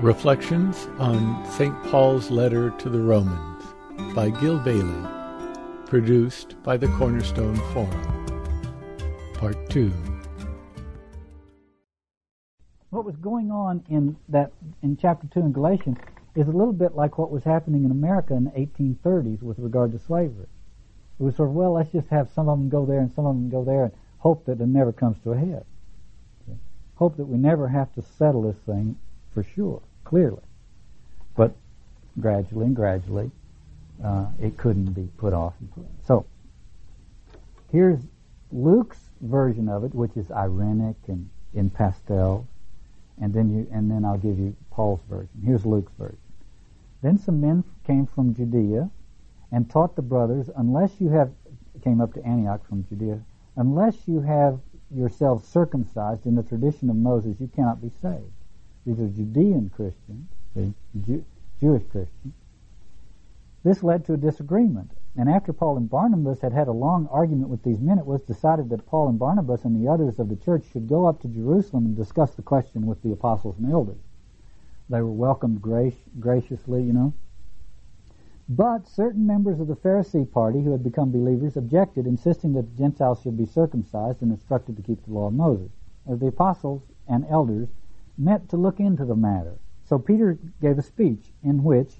Reflections on St. Paul's Letter to the Romans by Gil Bailie, produced by the Cornerstone Forum. Part 2. What was going on in that in chapter 2 in Galatians is a little bit like what was happening in America in the 1830s with regard to slavery. It was sort of, well, let's just have some of them go there and some of them go there and hope that it never comes to a head. Hope that we never have to settle this thing for sure clearly. But gradually and gradually, uh, it couldn't be put off. So, here's Luke's version of it, which is irenic and in pastel, and then you, and then I'll give you Paul's version. Here's Luke's version. Then some men came from Judea and taught the brothers, unless you have came up to Antioch from Judea, unless you have yourselves circumcised in the tradition of Moses, you cannot be saved. These are Judean Christians, Jew, Jewish Christians. This led to a disagreement. And after Paul and Barnabas had had a long argument with these men, it was decided that Paul and Barnabas and the others of the church should go up to Jerusalem and discuss the question with the apostles and elders. They were welcomed graciously, you know. But certain members of the Pharisee party who had become believers objected, insisting that the Gentiles should be circumcised and instructed to keep the law of Moses. As the apostles and elders met to look into the matter. So Peter gave a speech in which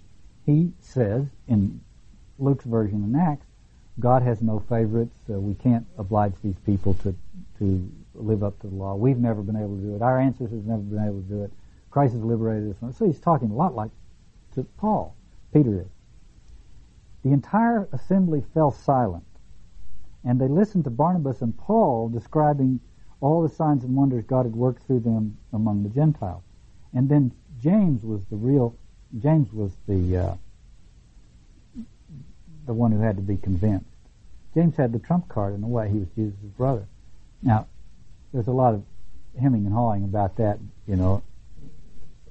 he says, in Luke's version in Acts, God has no favorites. Uh, we can't oblige these people to to live up to the law. We've never been able to do it. Our ancestors have never been able to do it. Christ has liberated us from it. So he's talking a lot like to Paul. Peter is. The entire assembly fell silent, and they listened to Barnabas and Paul describing all the signs and wonders God had worked through them among the Gentiles. And then James was the real, James was the, uh, the one who had to be convinced. James had the trump card in a way. He was Jesus' brother. Now, there's a lot of hemming and hawing about that, you know,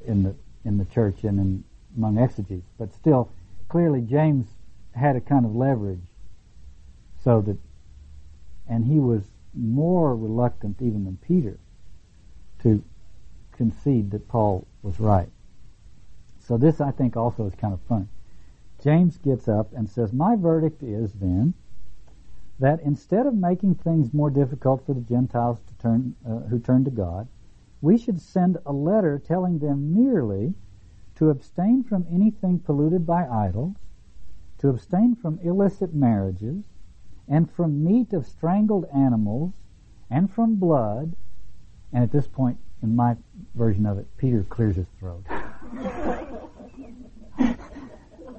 in the in the church and in, among exegetes. But still, clearly James had a kind of leverage, so that, and he was more reluctant even than Peter to concede that Paul was right. So this, I think, also is kind of funny. James gets up and says, My verdict is then that instead of making things more difficult for the Gentiles to turn, uh, who turn to God, we should send a letter telling them merely to abstain from anything polluted by idols, to abstain from illicit marriages, and from meat of strangled animals, and from blood. And at this point, in my version of it, Peter clears his throat.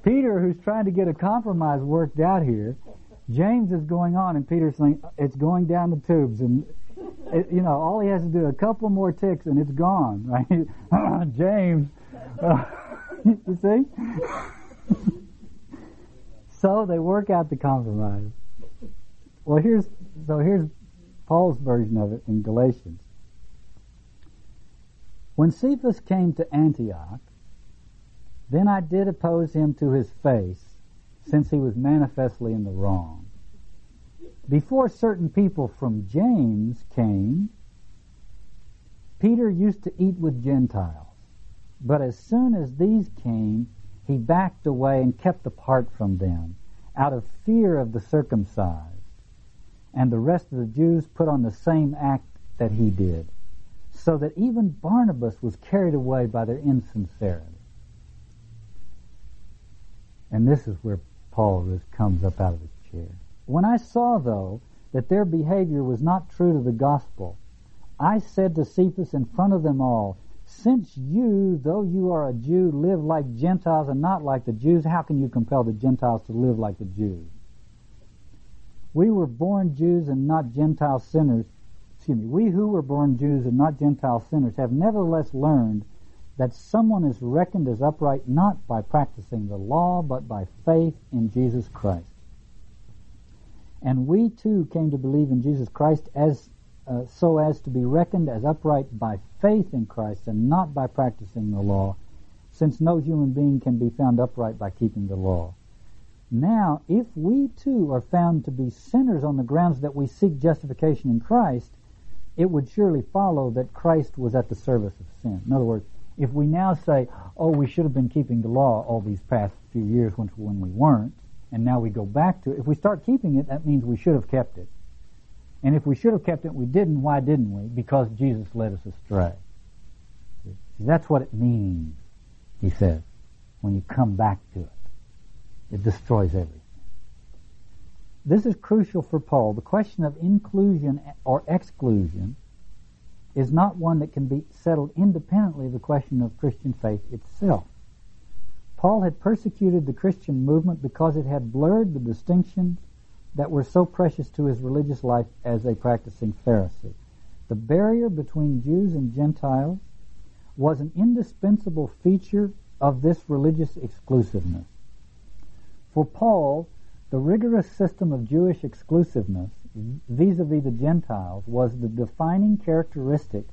Peter, who's trying to get a compromise worked out here, James is going on, and Peter's saying it's going down the tubes, and it, you know all he has to do a couple more ticks, and it's gone. Right, James. Uh, you see? so they work out the compromise. Well, here's so here's Paul's version of it in Galatians. When Cephas came to Antioch, then I did oppose him to his face, since he was manifestly in the wrong. Before certain people from James came, Peter used to eat with Gentiles. But as soon as these came, he backed away and kept apart from them, out of fear of the circumcised and the rest of the Jews put on the same act that he did, so that even Barnabas was carried away by their insincerity. And this is where Paul just comes up out of his chair. When I saw, though, that their behavior was not true to the gospel, I said to Cephas in front of them all, since you, though you are a Jew, live like Gentiles and not like the Jews, how can you compel the Gentiles to live like the Jews? We were born Jews and not Gentile sinners. Excuse me. We who were born Jews and not Gentile sinners have nevertheless learned that someone is reckoned as upright not by practicing the law, but by faith in Jesus Christ. And we too came to believe in Jesus Christ as uh, so as to be reckoned as upright by faith in Christ and not by practicing the law, since no human being can be found upright by keeping the law. Now, if we too are found to be sinners on the grounds that we seek justification in Christ, it would surely follow that Christ was at the service of sin. In other words, If we now say, oh, we should have been keeping the law all these past few years when, we weren't, and now we go back to it, if we start keeping it, that means we should have kept it. And if we should have kept it, we didn't, why didn't we? Because Jesus led us astray. See, that's what it means, he says, when you come back to it. It destroys everything. This is crucial for Paul. The question of inclusion or exclusion is not one that can be settled independently of the question of Christian faith itself. Paul had persecuted the Christian movement because it had blurred the distinctions that were so precious to his religious life as a practicing Pharisee. The barrier between Jews and Gentiles was an indispensable feature of this religious exclusiveness. For Paul, the rigorous system of Jewish exclusiveness vis-a-vis the Gentiles was the defining characteristic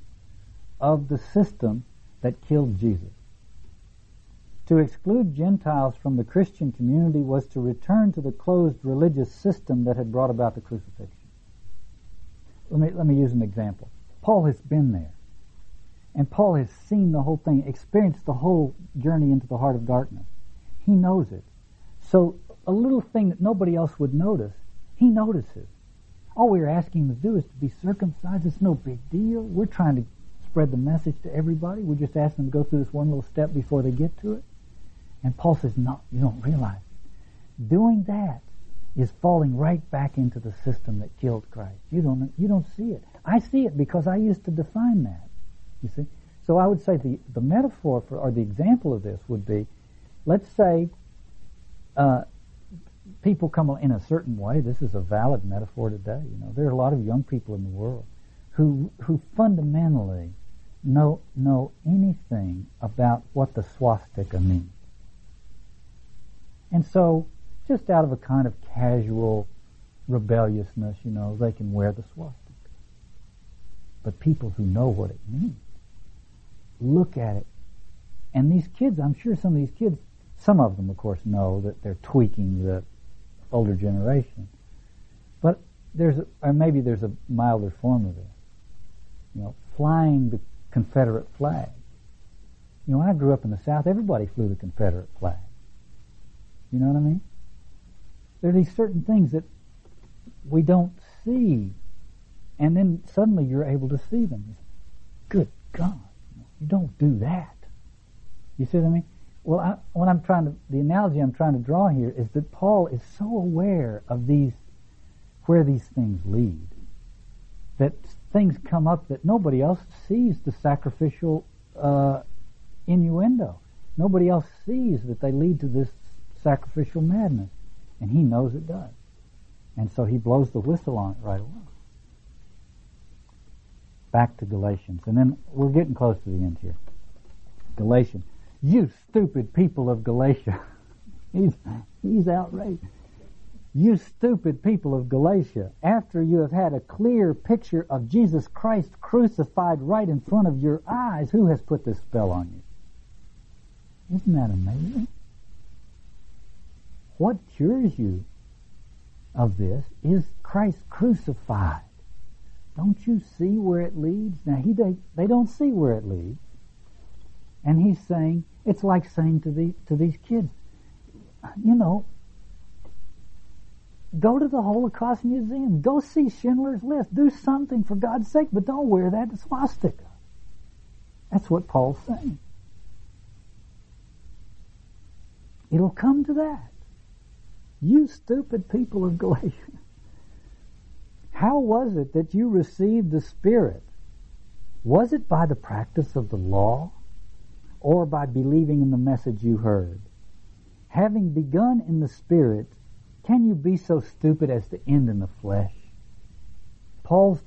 of the system that killed Jesus. To exclude Gentiles from the Christian community was to return to the closed religious system that had brought about the crucifixion. Let me, let me use an example. Paul has been there. And Paul has seen the whole thing, experienced the whole journey into the heart of darkness. He knows it. So a little thing that nobody else would notice, he notices. All we're asking him to do is to be circumcised. It's no big deal. We're trying to spread the message to everybody. We're just asking them to go through this one little step before they get to it. And Paul says, no, you don't realize. Doing that is falling right back into the system that killed Christ. You don't, you don't see it. I see it because I used to define that. You see? So I would say the, the metaphor for, or the example of this would be, let's say, uh, people come in a certain way. This is a valid metaphor today. You know, there are a lot of young people in the world who who fundamentally know know anything about what the swastika means. And so, just out of a kind of casual rebelliousness, you know, they can wear the swastika. But people who know what it means look at it. And these kids, I'm sure some of these kids, some of them, of course, know that they're tweaking the older generation. But there's, a, or maybe there's a milder form of this. You know, flying the Confederate flag. You know, when I grew up in the South, everybody flew the Confederate flag. You know what I mean? There are these certain things that we don't see, and then suddenly you're able to see them. Good God, you don't do that. You see what I mean? Well, I, what I'm trying to, the analogy I'm trying to draw here is that Paul is so aware of these, where these things lead, that things come up that nobody else sees the sacrificial uh, innuendo. Nobody else sees that they lead to this sacrificial madness. And he knows it does. And so he blows the whistle on it right away. Back to Galatians. And then we're getting close to the end here. Galatians. You stupid people of Galatia. he's, he's outraged. You stupid people of Galatia, after you have had a clear picture of Jesus Christ crucified right in front of your eyes, who has put this spell on you? Isn't that amazing? What cures you of this is Christ crucified. Don't you see where it leads? Now he they, they don't see where it leads. And he's saying, it's like saying to the to these kids, you know, go to the Holocaust Museum, go see Schindler's List, do something for God's sake, but don't wear that swastika. That's what Paul's saying. It'll come to that. You stupid people of Galatia. How was it that you received the Spirit? Was it by the practice of the law or by believing in the message you heard? Having begun in the Spirit, can you be so stupid as to end in the flesh? Paul's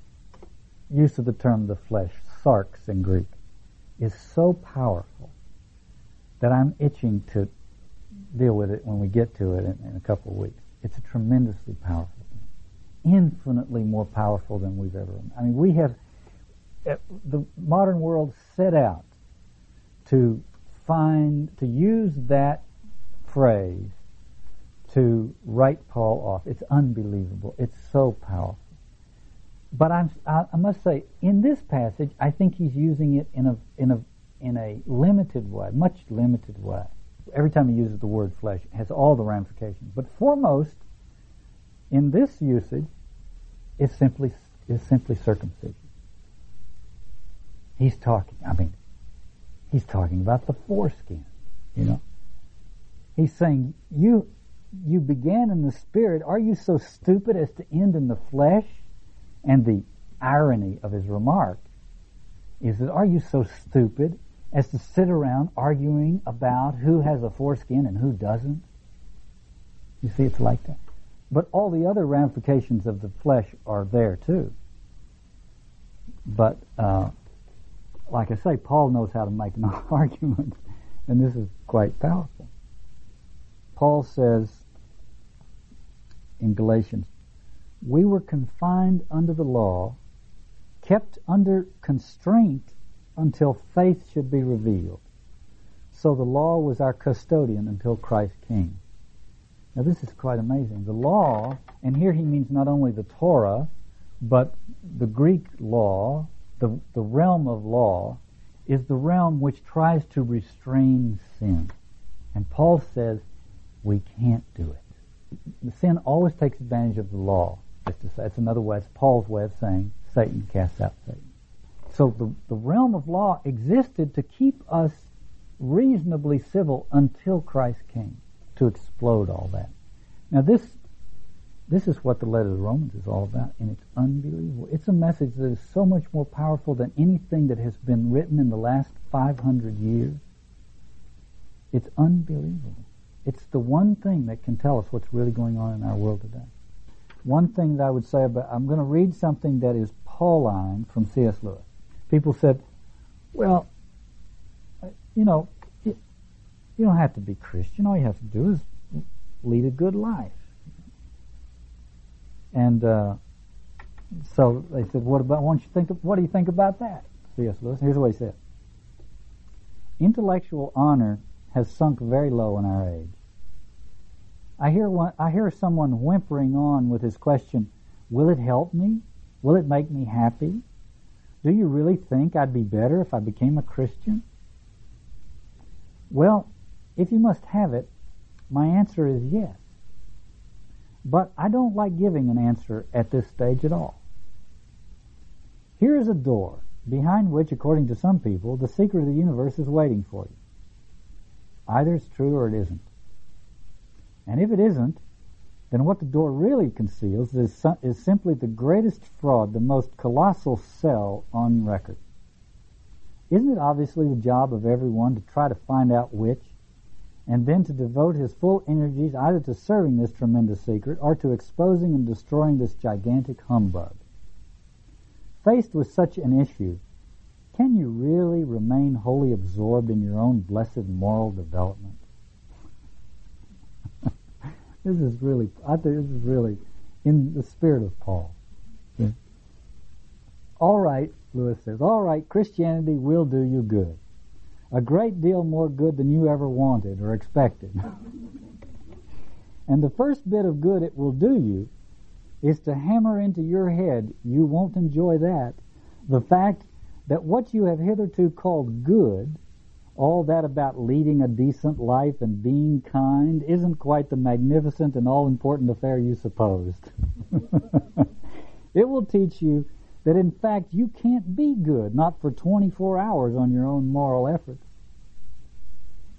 use of the term the flesh, sarx in Greek, is so powerful that I'm itching to deal with it when we get to it in, in a couple of weeks. It's a tremendously powerful thing. Infinitely more powerful than we've ever. I mean, we have, eh, the modern world set out to find, to use that phrase to write Paul off. It's unbelievable. It's so powerful. But I'm, I, I must say, in this passage, I think he's using it in a, in a in a limited way, much limited way. Every time he uses the word flesh, it has all the ramifications. But foremost, in this usage, is simply is simply circumcision. He's talking. I mean, he's talking about the foreskin. You know, he's saying you you began in the spirit. Are you so stupid as to end in the flesh? And the irony of his remark is that are you so stupid as to sit around arguing about who has a foreskin and who doesn't? You see, it's like that. But all the other ramifications of the flesh are there too. But, uh, like I say, Paul knows how to make an argument, and this is quite powerful. Paul says in Galatians, we were confined under the law kept under constraint until faith should be revealed. So the law was our custodian until Christ came. Now this is quite amazing. The law, and here he means not only the Torah, but the Greek law, the, the realm of law, is the realm which tries to restrain sin. And Paul says we can't do it. Sin always takes advantage of the law. It's another way, it's Paul's way of saying Satan casts out Satan. So the, the realm of law existed to keep us reasonably civil until Christ came to explode all that. Now this this is what the letter the Romans is all about, and it's unbelievable. It's a message that is so much more powerful than anything that has been written in the last 500 years. It's unbelievable. It's the one thing that can tell us what's really going on in our world today. One thing that I would say about, I'm going to read something that is Pauline from C.S. Lewis. People said, well, you know, you don't have to be Christian. All you have to do is lead a good life. And uh, so they said, "What about? Why don't you think? Of, what do you think about that?" C.S. Lewis. Here's what he said: Intellectual honor has sunk very low in our age. I hear one, I hear someone whimpering on with his question, will it help me? Will it make me happy? Do you really think I'd be better if I became a Christian? Well, if you must have it, my answer is yes. But I don't like giving an answer at this stage at all. Here is a door behind which, according to some people, the secret of the universe is waiting for you. Either it's true or it isn't. And if it isn't, then what the door really conceals is, is simply the greatest fraud, the most colossal sell on record. Isn't it obviously the job of everyone to try to find out which, and then to devote his full energies either to serving this tremendous secret or to exposing and destroying this gigantic humbug? Faced with such an issue, can you really remain wholly absorbed in your own blessed moral development? This is really, I think this is really in the spirit of Paul. Yeah. All right, Lewis says, all right, Christianity will do you good. A great deal more good than you ever wanted or expected. and the first bit of good it will do you is to hammer into your head, you won't enjoy that, the fact that what you have hitherto called good all that about leading a decent life and being kind isn't quite the magnificent and all important affair you supposed. it will teach you that in fact you can't be good, not for 24 hours on your own moral effort.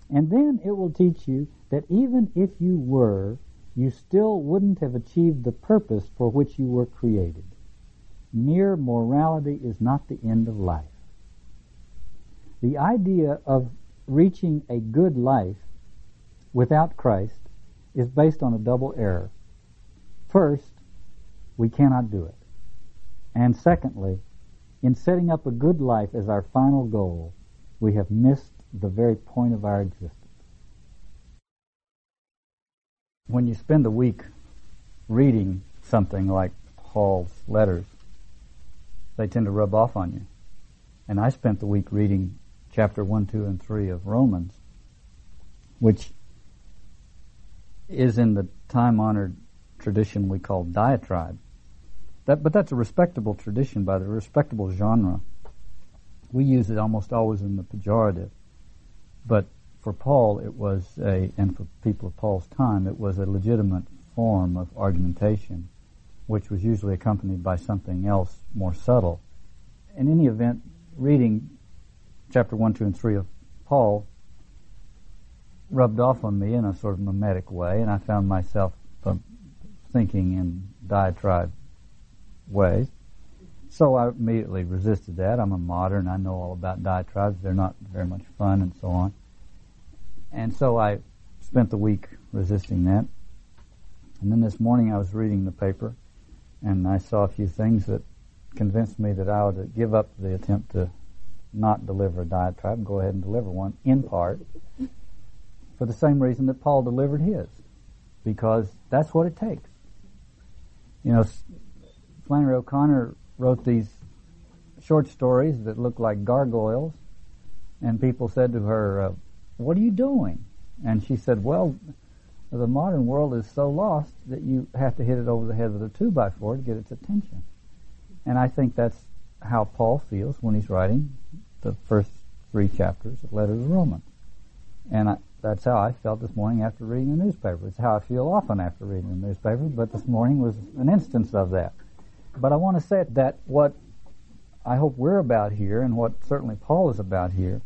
And then it will teach you that even if you were, you still wouldn't have achieved the purpose for which you were created. Mere morality is not the end of life. The idea of reaching a good life without Christ is based on a double error. First, we cannot do it. And secondly, in setting up a good life as our final goal, we have missed the very point of our existence. When you spend a week reading something like Paul's letters, they tend to rub off on you. And I spent the week reading chapter 1, 2, and 3 of Romans, which is in the time-honored tradition we call diatribe. That, but that's a respectable tradition by the respectable genre. we use it almost always in the pejorative, but for Paul it was a, and for people of Paul's time, it was a legitimate form of argumentation, which was usually accompanied by something else more subtle. In any event, reading chapter 1, 2, and 3 of Paul rubbed off on me in a sort of mimetic way, and I found myself uh, thinking in diatribe ways. So I immediately resisted that. I'm a modern. I know all about diatribes. They're not very much fun and so on. And so I spent the week resisting that. And then this morning I was reading the paper and I saw a few things that convinced me that I ought to give up the attempt to not deliver a diatribe and go ahead and deliver one in part for the same reason that Paul delivered his because that's what it takes. You know, Flannery O'Connor wrote these short stories that look like gargoyles, and people said to her, uh, "What are you doing?" And she said, "Well, the modern world is so lost that you have to hit it over the head with a two by four to get its attention." And I think that's how Paul feels when he's writing the first three chapters of Letter to Romans. And I, that's how I felt this morning after reading the newspaper. It's how I feel often after reading the newspaper, but this morning was an instance of that. But I want to say that what I hope we're about here, and what certainly Paul is about here,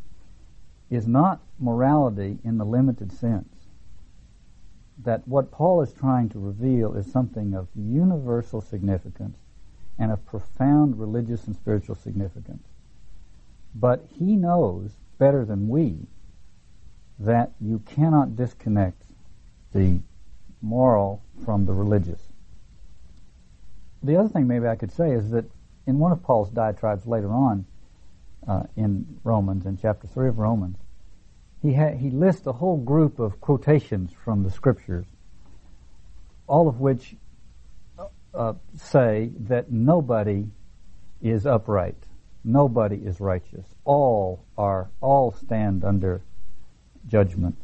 is not morality in the limited sense. That what Paul is trying to reveal is something of universal significance and of profound religious and spiritual significance. But he knows better than we that you cannot disconnect the moral from the religious. The other thing maybe I could say is that in one of Paul's diatribes later on uh, in Romans, in chapter 3 of Romans, he, ha- he lists a whole group of quotations from the scriptures, all of which uh, say that nobody is upright, nobody is righteous, all are, all stand under judgment.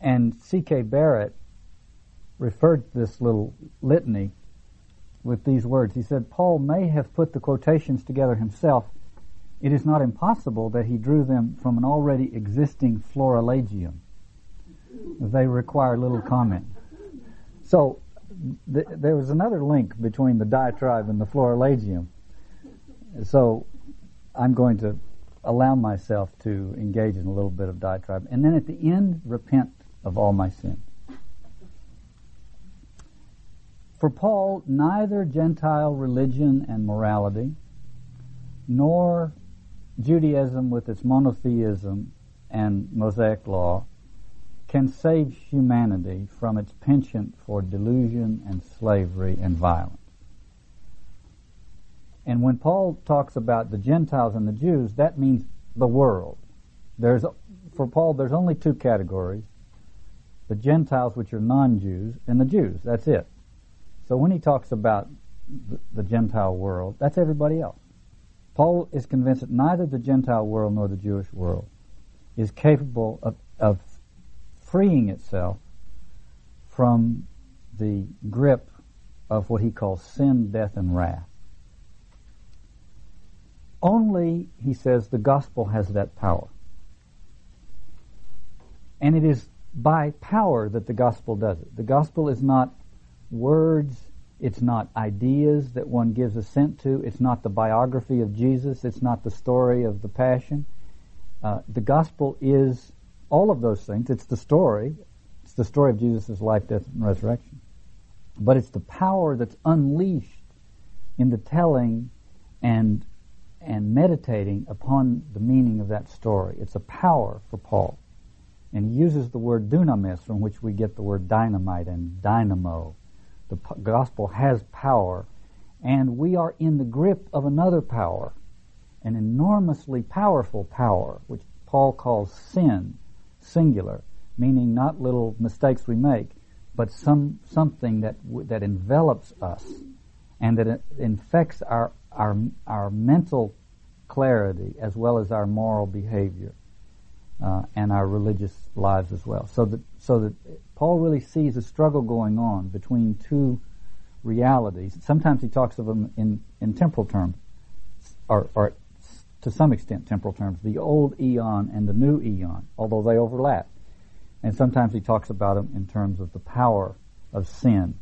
And C.K. Barrett referred to this little litany with these words. He said, Paul may have put the quotations together himself. It is not impossible that he drew them from an already existing florilegium. They require little comment. So th- there was another link between the diatribe and the florilegium. So I'm going to allow myself to engage in a little bit of diatribe. And then at the end, repent of all my sins. For Paul, neither Gentile religion and morality, nor Judaism with its monotheism and Mosaic law, can save humanity from its penchant for delusion and slavery and violence. And when Paul talks about the Gentiles and the Jews, that means the world. There's, for Paul, there's only two categories. The Gentiles, which are non-Jews, and the Jews. That's it. So when he talks about the, the Gentile world, that's everybody else. Paul is convinced that neither the Gentile world nor the Jewish world is capable of, of freeing itself from the grip of what he calls sin, death, and wrath. Only, he says, the gospel has that power. And it is by power that the gospel does it. The gospel is not words, it's not ideas that one gives assent to, it's not the biography of Jesus, it's not the story of the Passion. Uh, the gospel is all of those things. It's the story. It's the story of Jesus' life, death, and resurrection. But it's the power that's unleashed in the telling and and meditating upon the meaning of that story. It's a power for Paul. And he uses the word dunamis, from which we get the word dynamite and dynamo. The gospel has power, and we are in the grip of another power, an enormously powerful power, which Paul calls sin, singular, meaning not little mistakes we make, but some something that that envelops us and that infects our our, our mental clarity as well as our moral behavior uh, and our religious lives as well. So that, so that Paul really sees a struggle going on between two realities. Sometimes he talks of them in, in temporal terms, or, or to some extent temporal terms, the old eon and the new eon, although they overlap. And sometimes he talks about them in terms of the power of sin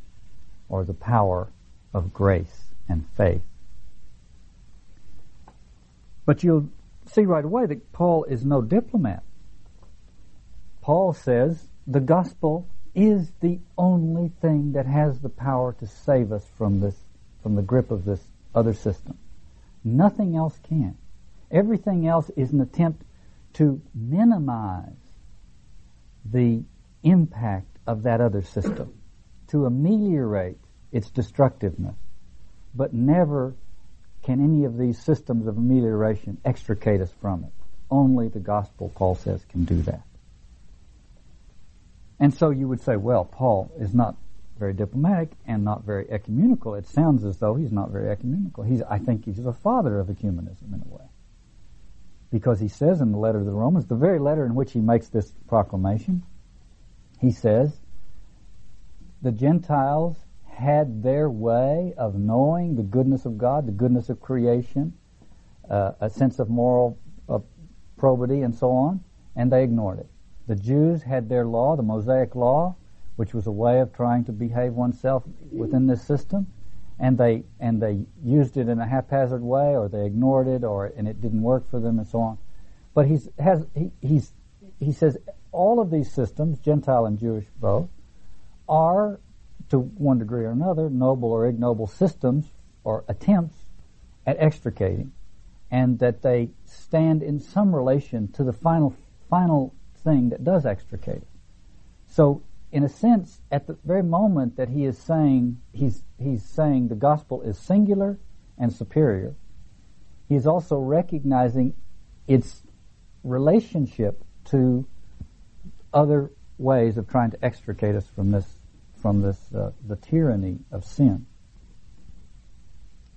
or the power of grace and faith. But you'll see right away that Paul is no diplomat. Paul says the gospel is the only thing that has the power to save us from this, from the grip of this other system. Nothing else can. Everything else is an attempt to minimize the impact of that other system, to ameliorate its destructiveness, but never can any of these systems of amelioration extricate us from it. Only the gospel, Paul says, can do that. And so you would say, well, Paul is not very diplomatic and not very ecumenical. It sounds as though he's not very ecumenical. He's, I think he's the father of ecumenism in a way. Because he says in the letter to the Romans, the very letter in which he makes this proclamation, he says, the Gentiles had their way of knowing the goodness of God, the goodness of creation, uh, a sense of moral uh, probity, and so on, and they ignored it. The Jews had their law, the Mosaic law, which was a way of trying to behave oneself within this system, and they and they used it in a haphazard way, or they ignored it, or and it didn't work for them, and so on. But he's has he, he's he says all of these systems, Gentile and Jewish both, are to one degree or another noble or ignoble systems or attempts at extricating, and that they stand in some relation to the final final thing that does extricate it. So, in a sense, at the very moment that he is saying he's he's saying the gospel is singular and superior, he is also recognizing its relationship to other ways of trying to extricate us from this from this uh, the tyranny of sin.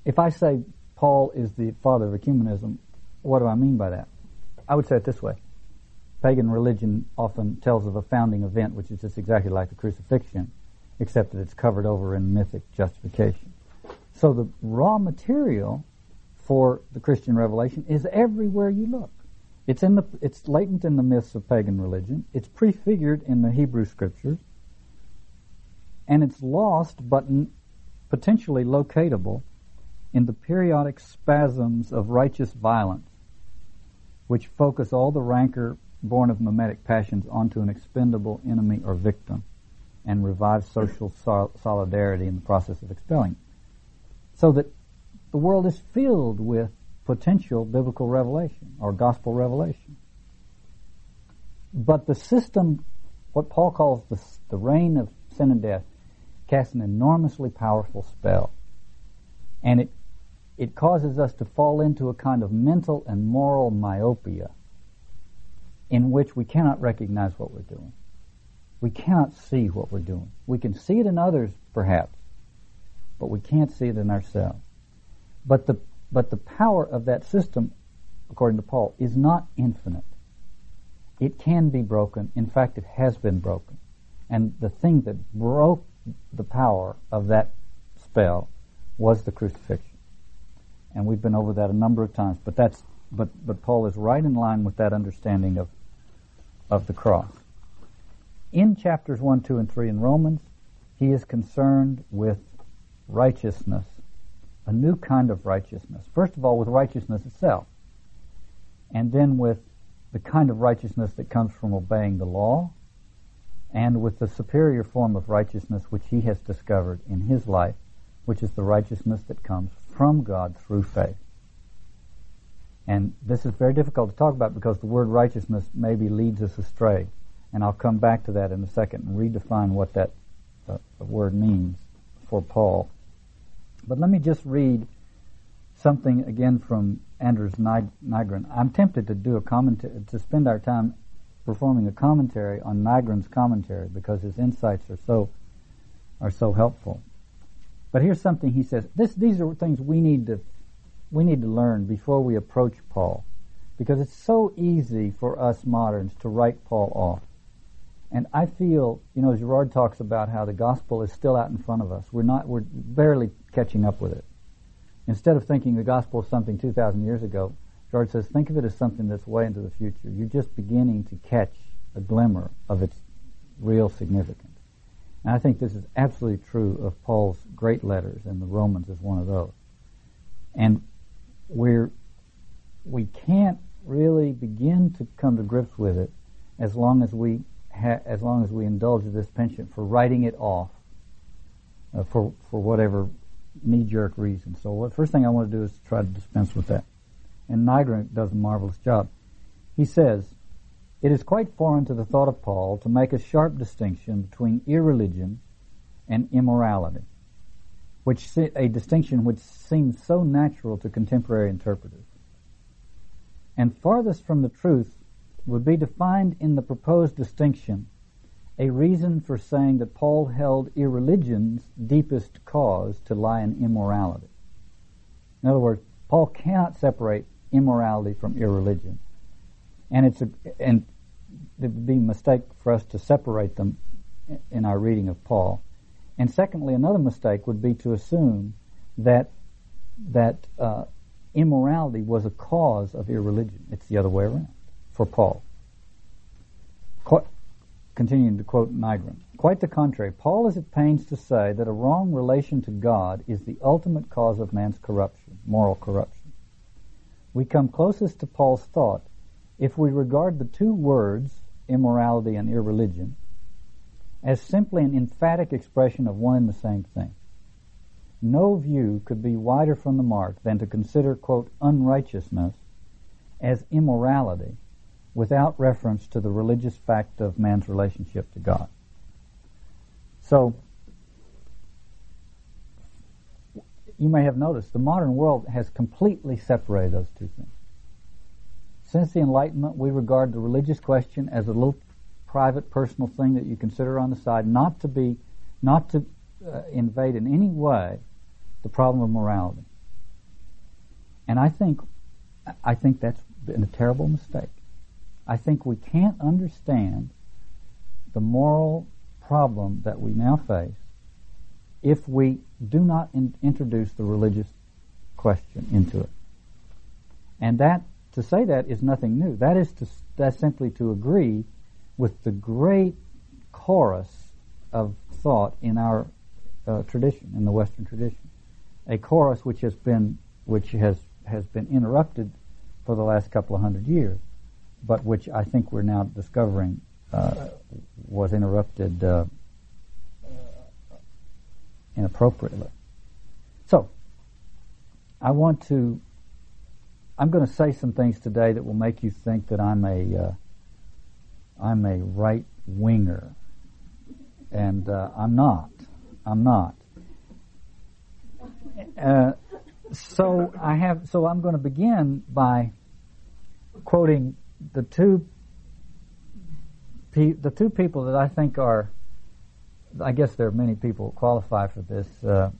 If I say Paul is the father of ecumenism, what do I mean by that? I would say it this way pagan religion often tells of a founding event which is just exactly like the crucifixion, except that it's covered over in mythic justification. So the raw material for the Christian revelation is everywhere you look. It's in the it's latent in the myths of pagan religion. It's prefigured in the Hebrew scriptures, and it's lost but potentially locatable in the periodic spasms of righteous violence, which focus all the rancor born of mimetic passions onto an expendable enemy or victim and revive social sol- solidarity in the process of expelling. So that the world is filled with potential biblical revelation or gospel revelation. But the system, what Paul calls the, the reign of sin and death, casts an enormously powerful spell. And it, it causes us to fall into a kind of mental and moral myopia in which we cannot recognize what we're doing. We cannot see what we're doing. We can see it in others, perhaps, but we can't see it in ourselves. But the, but the power of that system, according to Paul, is not infinite. It can be broken. In fact, it has been broken. And the thing that broke the power of that spell was the crucifixion. And we've been over that a number of times, but that's but but Paul is right in line with that understanding of of the cross. In chapters 1, 2, and 3 in Romans, he is concerned with righteousness, a new kind of righteousness. First of all, with righteousness itself, and then with the kind of righteousness that comes from obeying the law, and with the superior form of righteousness which he has discovered in his life, which is the righteousness that comes from God through faith. And this is very difficult to talk about because the word righteousness maybe leads us astray. And I'll come back to that in a second and redefine what that uh, word means for Paul. But let me just read something again from Anders Nygren. I'm tempted to do a commentary, to spend our time performing a commentary on Nygren's commentary because his insights are so, are so helpful. But here's something he says. This, these are things we need to we need to learn before we approach Paul. Because it's so easy for us moderns to write Paul off. And I feel, you know, Girard talks about how the gospel is still out in front of us. We're not, we're barely catching up with it. Instead of thinking the gospel is something 2,000 years ago, Girard says, think of it as something that's way into the future. You're just beginning to catch a glimmer of its real significance. And I think this is absolutely true of Paul's great letters, and the Romans is one of those. And we're, we can't really begin to come to grips with it as long as we ha- as long as we indulge this penchant for writing it off uh, for for whatever knee-jerk reason. So the first thing I want to do is try to dispense with that. And Nygren does a marvelous job. He says, it is quite foreign to the thought of Paul to make a sharp distinction between irreligion and immorality, which a distinction which seems so natural to contemporary interpreters. And farthest from the truth would be to find in the proposed distinction a reason for saying that Paul held irreligion's deepest cause to lie in immorality. In other words, Paul cannot separate immorality from irreligion. And it's a, and it would be a mistake for us to separate them in our reading of Paul. And secondly, another mistake would be to assume that that uh, immorality was a cause of irreligion. It's the other way around for Paul. Continuing to quote Nygren. Quite the contrary, Paul is at pains to say that a wrong relation to God is the ultimate cause of man's corruption, moral corruption. We come closest to Paul's thought if we regard the two words, immorality and irreligion, as simply an emphatic expression of one and the same thing. No view could be wider from the mark than to consider, quote, unrighteousness as immorality without reference to the religious fact of man's relationship to God. So, you may have noticed the modern world has completely separated those two things. Since the Enlightenment, we regard the religious question as a little private, personal thing that you consider on the side, not to be, not to uh, invade in any way the problem of morality. And I think, I think that's been a terrible mistake. I think we can't understand the moral problem that we now face if we do not in- introduce the religious question into it. And that, to say that is nothing new. That is to, that's simply to agree with the great chorus of thought in our uh, tradition, in the Western tradition. A chorus which has been, which has, has been interrupted for the last couple of hundred years but which I think we're now discovering uh, was interrupted uh, inappropriately. So, I want to. I'm going to say some things today that will make you think that I'm a uh, a right winger, and uh, I'm not. I'm not. Uh, so I have. So I'm going to begin by quoting the two the two people that I think are, I guess there are many people who qualify for this, uh,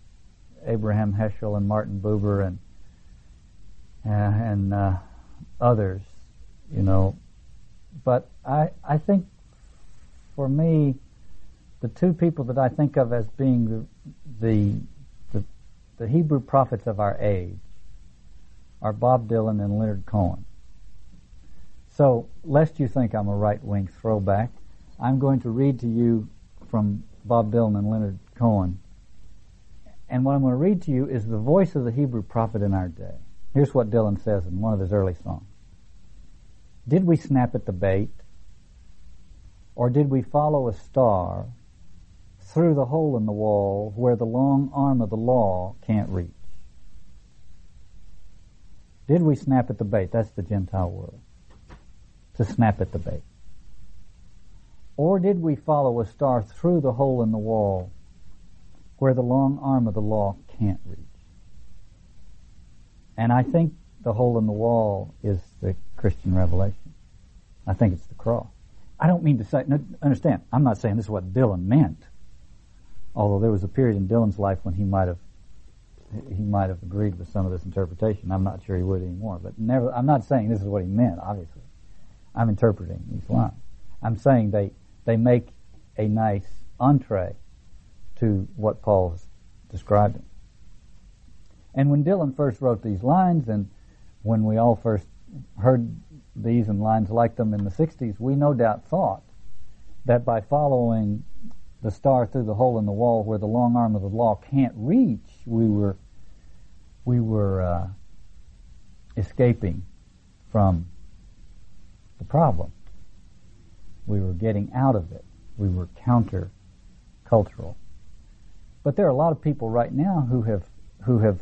Abraham Heschel and Martin Buber and uh, and uh, others, you know. But I I think for me, the two people that I think of as being the the the, the Hebrew prophets of our age are Bob Dylan and Leonard Cohen. So, lest you think I'm a right wing throwback, I'm going to read to you from Bob Dylan and Leonard Cohen. And what I'm going to read to you is the voice of the Hebrew prophet in our day. Here's what Dylan says in one of his early songs. Did we snap at the bait? Or did we follow a star through the hole in the wall where the long arm of the law can't reach? Did we snap at the bait? That's the Gentile world to snap at the bait? Or did we follow a star through the hole in the wall where the long arm of the law can't reach? And I think the hole in the wall is the Christian revelation. I think it's the cross. I don't mean to say, understand, I'm not saying this is what Dylan meant. Although there was a period in Dylan's life when he might have he might have agreed with some of this interpretation. I'm not sure he would anymore. But never, I'm not saying this is what he meant, obviously. I'm interpreting these lines. I'm saying they, they make a nice entree to what Paul's describing. And when Dylan first wrote these lines, and when we all first heard these and lines like them in the 60s, we no doubt thought that by following the star through the hole in the wall where the long arm of the law can't reach, we were we were uh, escaping from the problem. We were getting out of it. We were counter cultural. But there are a lot of people right now who have who have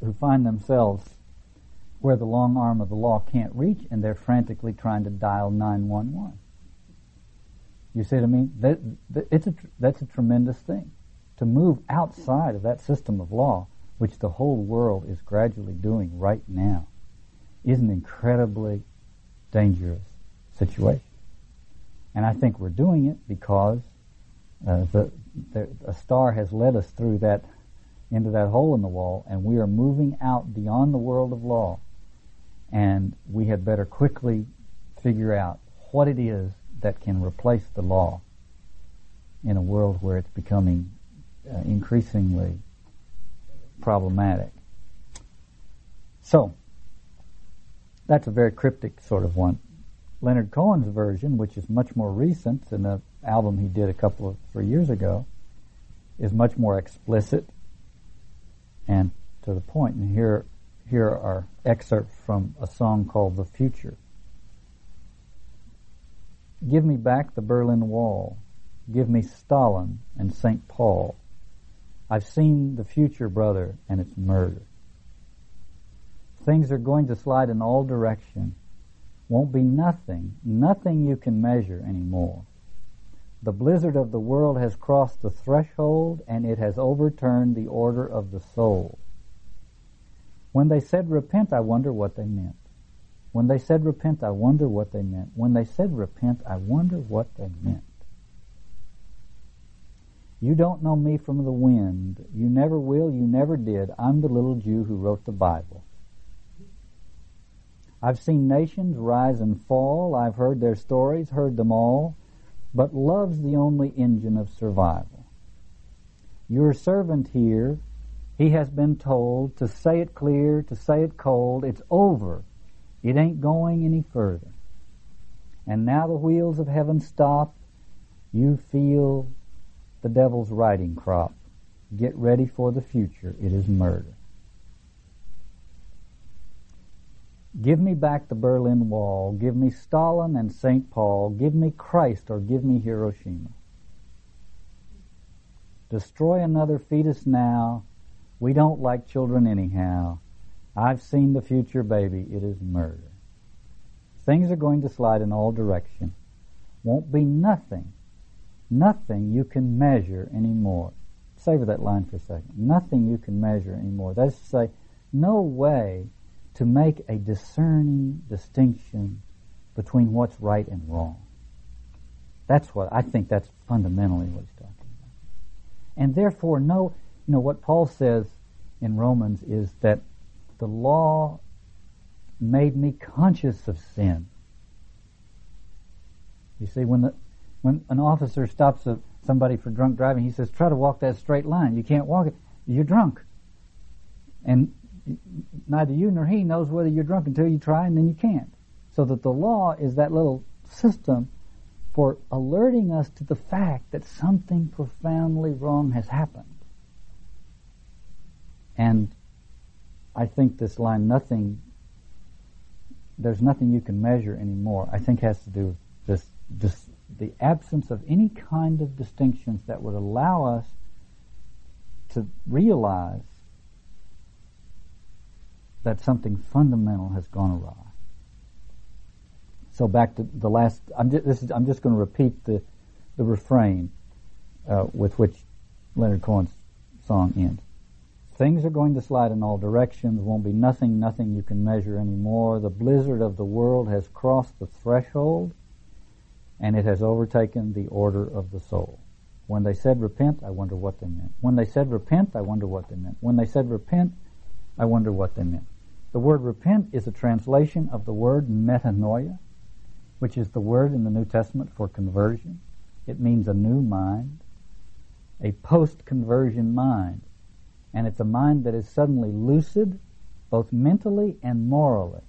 who find themselves where the long arm of the law can't reach and they're frantically trying to dial 911. You see what I mean? That, that, it's a, that's a tremendous thing. To move outside of that system of law, which the whole world is gradually doing right now, is an incredibly dangerous situation. And I think we're doing it because uh, the, the, a star has led us through that, into that hole in the wall, and we are moving out beyond the world of law. And we had better quickly figure out what it is that can replace the law in a world where it's becoming uh, increasingly problematic. So, that's a very cryptic sort of one. Leonard Cohen's version, which is much more recent than the album he did a couple of three years ago, is much more explicit and to the point. And here, here are excerpts from a song called "The Future." Give me back the Berlin Wall. Give me Stalin and St. Paul. I've seen the future, brother, and it's murder. Things are going to slide in all directions. Won't be nothing, nothing you can measure anymore. The blizzard of the world has crossed the threshold and it has overturned the order of the soul. When they said repent, I wonder what they meant. When they said repent, I wonder what they meant. When they said repent, I wonder what they meant. You don't know me from the wind. You never will. You never did. I'm the little Jew who wrote the Bible. I've seen nations rise and fall. I've heard their stories, heard them all. But love's the only engine of survival. Your servant here, he has been told to say it clear, to say it cold. It's over. It ain't going any further. And now the wheels of heaven stop. You feel the devil's riding crop. Get ready for the future. It is murder. Give me back the Berlin Wall. Give me Stalin and St. Paul. Give me Christ or give me Hiroshima. Destroy another fetus now. We don't like children anyhow. I've seen the future, baby. It is murder. Things are going to slide in all directions. Won't be nothing, nothing you can measure anymore. Savor that line for a second. Nothing you can measure anymore. That is to say, no way to make a discerning distinction between what's right and wrong. That's what I think that's fundamentally what he's talking about. And therefore, no, you know, what Paul says in Romans is that the law made me conscious of sin. You see, when the when an officer stops a, somebody for drunk driving, he says, "Try to walk that straight line. You can't walk it. You're drunk." And neither you nor he knows whether you're drunk until you try, and then you can't. So that the law is that little system for alerting us to the fact that something profoundly wrong has happened. And I think this line, nothing, there's nothing you can measure anymore, I think has to do with this, this, the absence of any kind of distinctions that would allow us to realize that something fundamental has gone awry. So back to the last, I'm just, is, I'm just going to repeat the, the refrain uh, with which Leonard Cohen's song ends. Things are going to slide in all directions. Won't be nothing, nothing you can measure anymore. The blizzard of the world has crossed the threshold and it has overtaken the order of the soul. When they said repent, I wonder what they meant. When they said repent, I wonder what they meant. When they said repent, I wonder what they meant. The word repent is a translation of the word metanoia, which is the word in the New Testament for conversion. It means a new mind, a post-conversion mind and it's a mind that is suddenly lucid, both mentally and morally.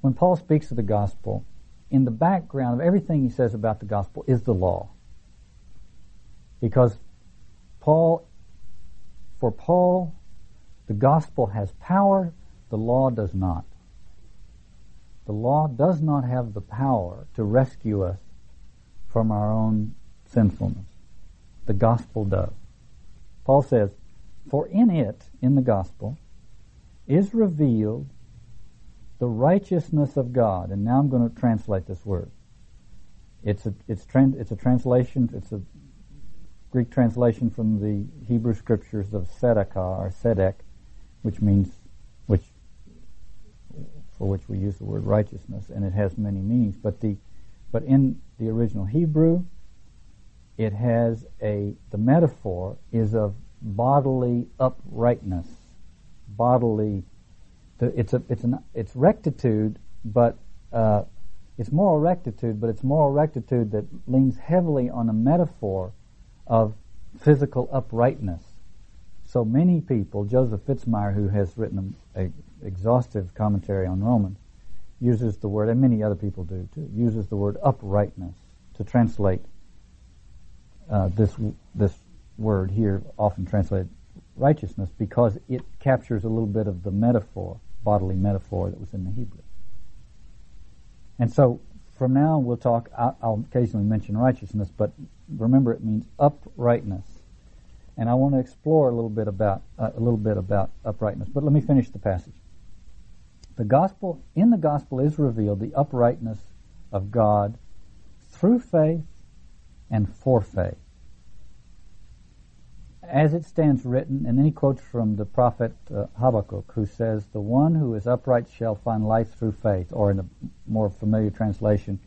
when Paul speaks of the gospel, in the background of everything he says about the gospel is the law. Because Paul, for Paul, the gospel has power, the law does not. The law does not have the power to rescue us from our own sinfulness. The gospel does. Paul says, For in it, in the gospel, is revealed the righteousness of God. And now I'm going to translate this word. It's a, it's, it's a translation, it's a Greek translation from the Hebrew scriptures of Tzedakah or Tzedek, which means, which, for which we use the word righteousness, and it has many meanings. But the, but in the original Hebrew, it has a, the metaphor is of bodily uprightness, bodily, it's a, it's an, it's rectitude, but, uh, it's moral rectitude, but it's moral rectitude that leans heavily on a metaphor of physical uprightness. So many people, Joseph Fitzmyer, who has written an exhaustive commentary on Romans, uses the word, and many other people do too, uses the word uprightness to translate uh, this this word here, often translated righteousness, because it captures a little bit of the metaphor, bodily metaphor that was in the Hebrew. And so, from now on, we'll talk. I'll, occasionally mention righteousness, but remember, it means uprightness. And I want to explore a little bit about uh, a little bit about uprightness. But let me finish the passage. The gospel in the gospel is revealed the uprightness of God through faith and for faith. As it stands written, and then he quotes from the prophet uh, Habakkuk, who says, The one who is upright shall find life through faith, or in a more familiar translation,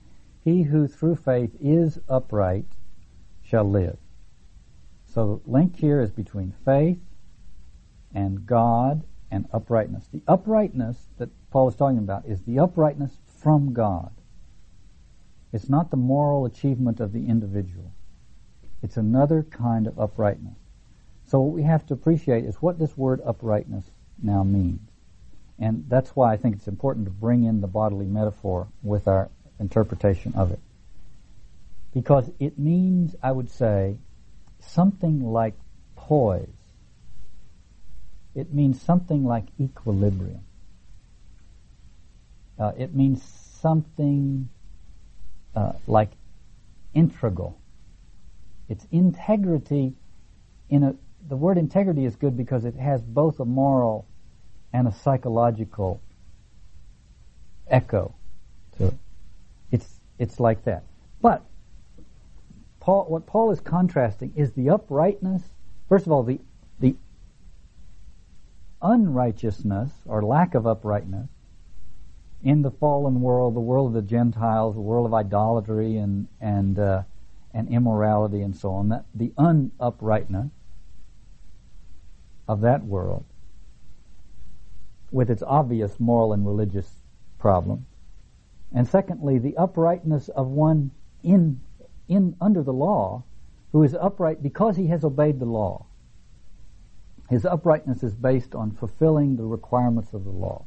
He who through faith is upright shall live. So the link here is between faith and God and uprightness. The uprightness that Paul is talking about is the uprightness from God. It's not the moral achievement of the individual. It's another kind of uprightness. So what we have to appreciate is what this word uprightness now means. And that's why I think it's important to bring in the bodily metaphor with our interpretation of it. Because it means, I would say, something like poise. It means something like equilibrium. Uh, it means something uh, like integral. It's integrity in a, the word integrity is good because it has both a moral and a psychological echo to it. It's, it's like that. But Paul, what Paul is contrasting is the uprightness, first of all, the, the unrighteousness or lack of uprightness in the fallen world, the world of the Gentiles, the world of idolatry and and uh, and immorality and so on. That the unuprightness of that world, with its obvious moral and religious problems, and secondly, the uprightness of one in in under the law, who is upright because he has obeyed the law. His uprightness is based on fulfilling the requirements of the law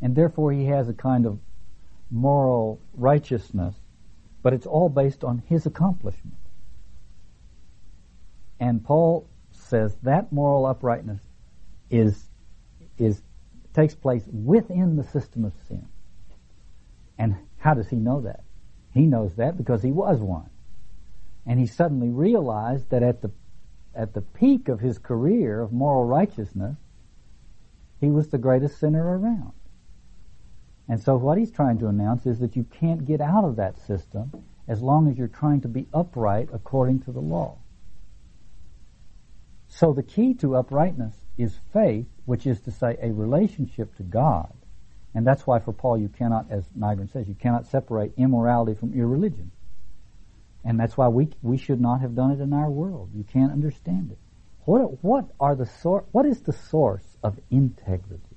and therefore he has a kind of moral righteousness, but it's all based on his accomplishment. And Paul says that moral uprightness is is takes place within the system of sin. And how does he know that? He knows that because he was one. And he suddenly realized that at the at the peak of his career of moral righteousness, he was the greatest sinner around. And so what he's trying to announce is that you can't get out of that system as long as you're trying to be upright according to the law. So the key to uprightness is faith, which is to say a relationship to God. And that's why for Paul you cannot, as Nygren says, you cannot separate immorality from irreligion. And that's why we, we should not have done it in our world. You can't understand it. What, what are the sor- what is the source of integrity?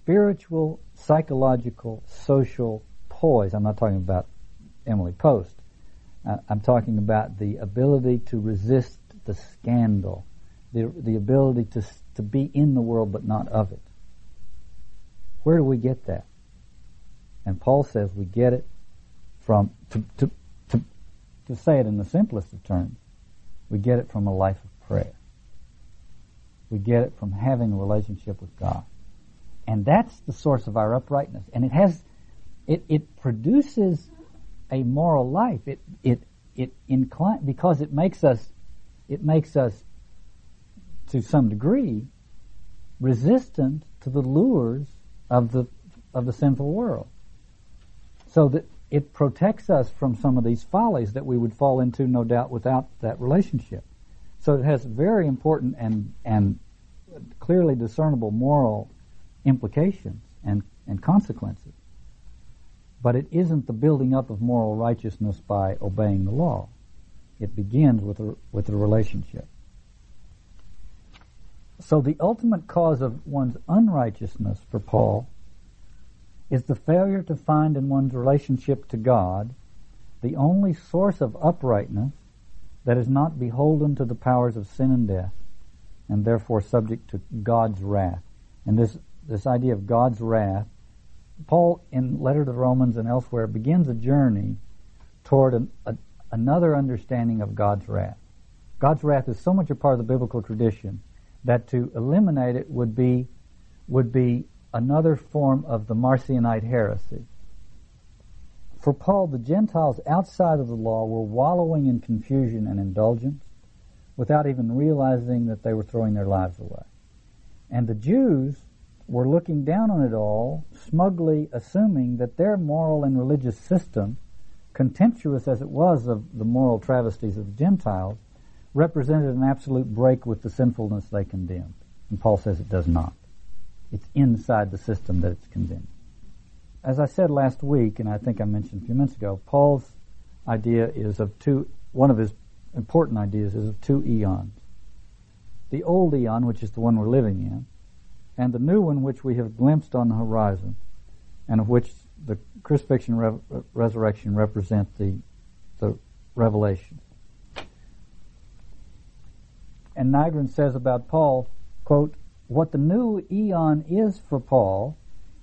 spiritual, psychological, social poise. I'm not talking about Emily Post. Uh, I'm talking about the ability to resist the scandal, the, the ability to, to be in the world but not of it. Where do we get that? And Paul says we get it from, to, to, to, to say it in the simplest of terms, we get it from a life of prayer. We get it from having a relationship with God. And that's the source of our uprightness. And it has, it, it produces a moral life. It, it, it incline, because it makes us, it makes us, to some degree, resistant to the lures of the, of the sinful world. So that it protects us from some of these follies that we would fall into, no doubt, without that relationship. So it has very important and, and clearly discernible moral implications and, and consequences. But it isn't the building up of moral righteousness by obeying the law. It begins with a, with a relationship. So the ultimate cause of one's unrighteousness for Paul is the failure to find in one's relationship to God the only source of uprightness that is not beholden to the powers of sin and death and therefore subject to God's wrath. And this, this idea of God's wrath, Paul in letter to the Romans and elsewhere begins a journey toward an, a, another understanding of God's wrath. God's wrath is so much a part of the biblical tradition that to eliminate it would be would be another form of the Marcionite heresy. For Paul, the Gentiles outside of the law were wallowing in confusion and indulgence without even realizing that they were throwing their lives away. And the Jews were looking down on it all, smugly assuming that their moral and religious system, contemptuous as it was of the moral travesties of the Gentiles, represented an absolute break with the sinfulness they condemned. And Paul says it does not. It's inside the system that it's condemned. As I said last week, and I think I mentioned a few minutes ago, Paul's idea is of two, one of his important ideas is of two eons. The old eon, which is the one we're living in, and the new one which we have glimpsed on the horizon, and of which the crucifixion re- resurrection represent the, the revelation. And Nygren says about Paul, quote, what the new eon is for Paul,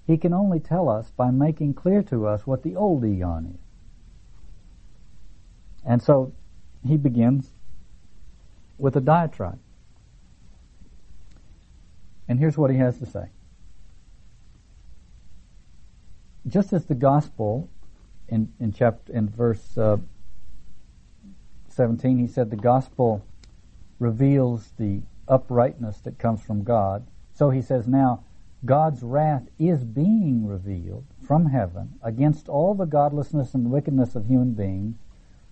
he can only tell us by making clear to us what the old eon is. And so he begins with a diatribe. And here's what he has to say. Just as the gospel in, in chapter in verse uh, 17, he said the gospel reveals the uprightness that comes from God. So he says now, God's wrath is being revealed from heaven against all the godlessness and wickedness of human beings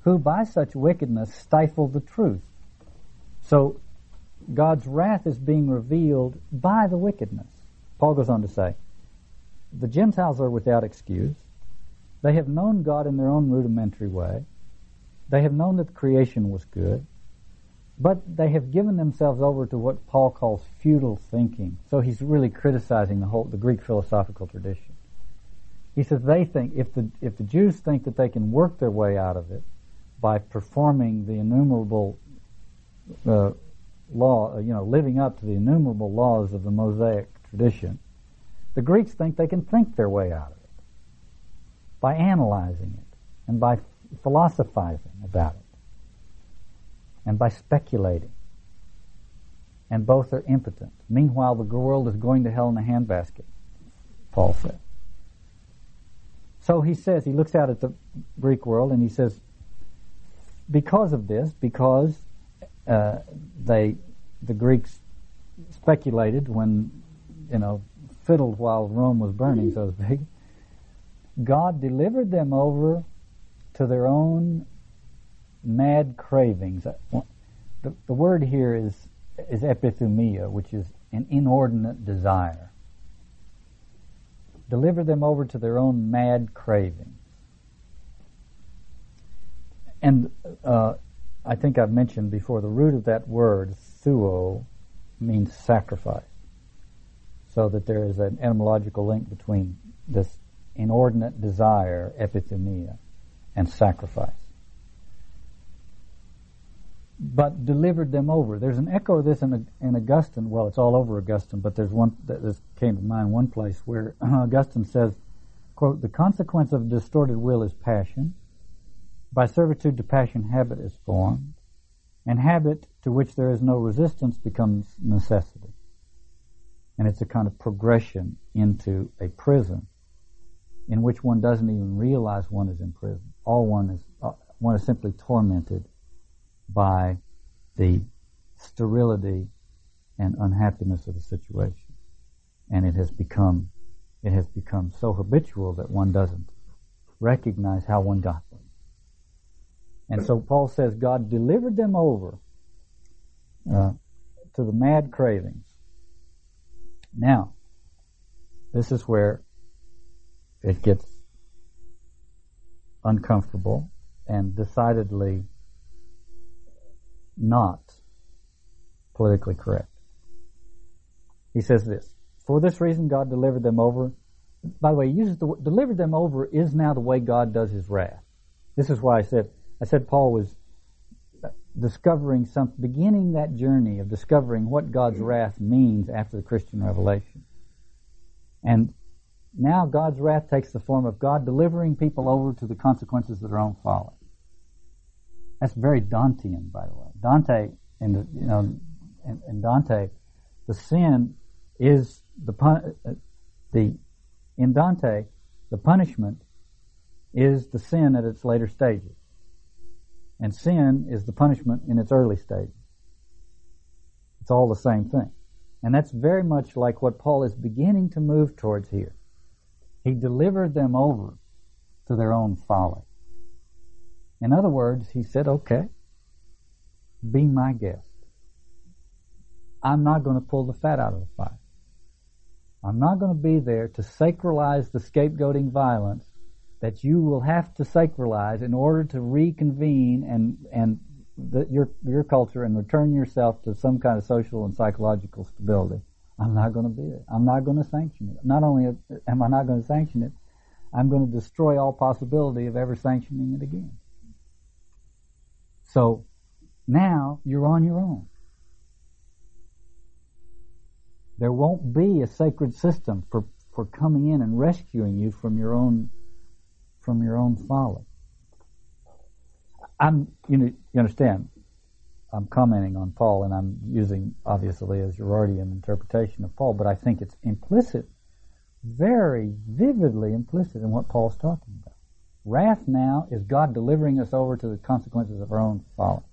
who by such wickedness stifle the truth. So God's wrath is being revealed by the wickedness. Paul goes on to say, the Gentiles are without excuse. They have known God in their own rudimentary way. They have known that creation was good. But they have given themselves over to what Paul calls futile thinking. So he's really criticizing the whole the Greek philosophical tradition. He says they think if the if the Jews think that they can work their way out of it by performing the innumerable uh, law, uh, you know, living up to the innumerable laws of the Mosaic tradition, the Greeks think they can think their way out of it by analyzing it and by philosophizing about it and by speculating. And both are impotent. Meanwhile, the world is going to hell in a handbasket, Paul said. So he says, he looks out at the Greek world and he says, because of this, because uh, they, the Greeks speculated when, you know, fiddled while Rome was burning, so to speak, God delivered them over to their own mad cravings. The, the word here is, is epithumia, which is an inordinate desire. Deliver them over to their own mad cravings. And uh, I think I've mentioned before, the root of that word, thuo, means sacrifice. So that there is an etymological link between this inordinate desire, epithumia, and sacrifice. but delivered them over. There's an echo of this in, in Augustine. Well, it's all over Augustine, but there's one that this came to mind. One place where Augustine says, "quote The consequence of distorted will is passion. By servitude to passion, habit is formed, and habit to which there is no resistance becomes necessity. And it's a kind of progression into a prison in which one doesn't even realize one is in prison. All one is uh, one is simply tormented by the sterility and unhappiness of the situation. And it has become, it has become so habitual that one doesn't recognize how one got there. And so Paul says God delivered them over uh, to the mad cravings. Now, this is where it gets uncomfortable and decidedly not politically correct. He says this, for this reason God delivered them over. By the way, he uses the delivered them over is now the way God does his wrath. This is why I said, I said Paul was discovering some, beginning that journey of discovering what God's wrath means after the Christian revelation. And now God's wrath takes the form of God delivering people over to the consequences of their own folly. That's very Dantean, by the way. Dante, in the, you know, in Dante, the sin is the pun- the in Dante, the punishment is the sin at its later stages, and sin is the punishment in its early stage. It's all the same thing, and that's very much like what Paul is beginning to move towards here. He delivered them over to their own folly. In other words, he said, okay, be my guest. I'm not going to pull the fat out of the fire. I'm not going to be there to sacralize the scapegoating violence that you will have to sacralize in order to reconvene and and the, your your culture and return yourself to some kind of social and psychological stability. I'm not going to be there. I'm not going to sanction it. Not only am I not going to sanction it, I'm going to destroy all possibility of ever sanctioning it again. So now you're on your own. There won't be a sacred system for, for coming in and rescuing you from your own from your own folly. I'm you know you understand I'm commenting on Paul and I'm using obviously a Girardian interpretation of Paul, but I think it's implicit, very vividly implicit in what Paul's talking about. Wrath now is God delivering us over to the consequences of our own folly.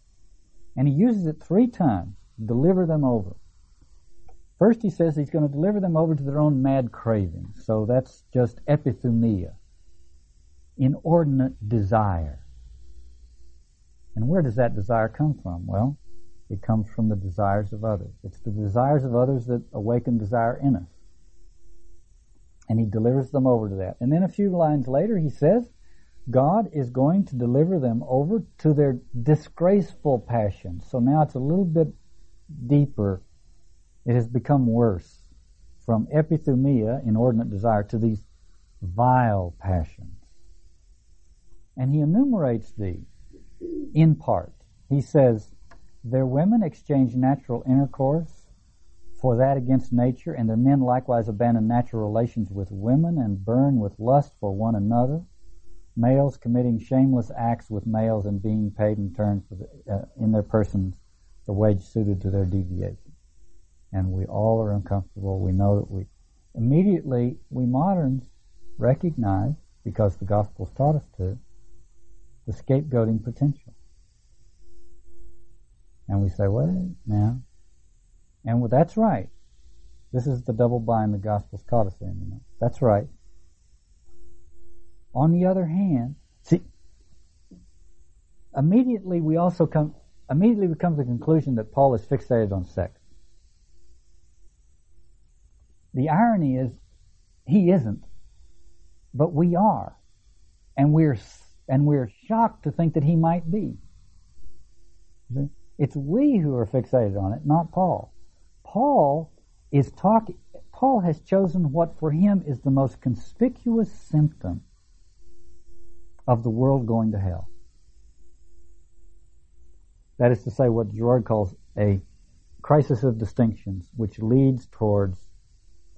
And he uses it three times, deliver them over. First he says he's going to deliver them over to their own mad cravings. So that's just epithumia, inordinate desire. And where does that desire come from? Well, it comes from the desires of others. It's the desires of others that awaken desire in us. And he delivers them over to that. And then a few lines later he says, God is going to deliver them over to their disgraceful passions. So now it's a little bit deeper. It has become worse from epithumia, inordinate desire, to these vile passions. And he enumerates these in part. He says, Their women exchange natural intercourse for that against nature, and their men likewise abandon natural relations with women and burn with lust for one another males committing shameless acts with males and being paid in turn for the, uh, in their persons the wage suited to their deviation. And we all are uncomfortable. We know that we immediately we moderns recognize because the gospel's taught us to the scapegoating potential. And we say, wait now. And well, that's right. This is the double bind the gospel's taught us in, you know. That's right. On the other hand, see, immediately we also come, immediately we come to the conclusion that Paul is fixated on sex. The irony is, he isn't, but we are, and we're and we're shocked to think that he might be. It's we who are fixated on it, not Paul. Paul is talking. Paul has chosen what for him is the most conspicuous symptom of the world going to hell. That is to say, what Girard calls a crisis of distinctions, which leads towards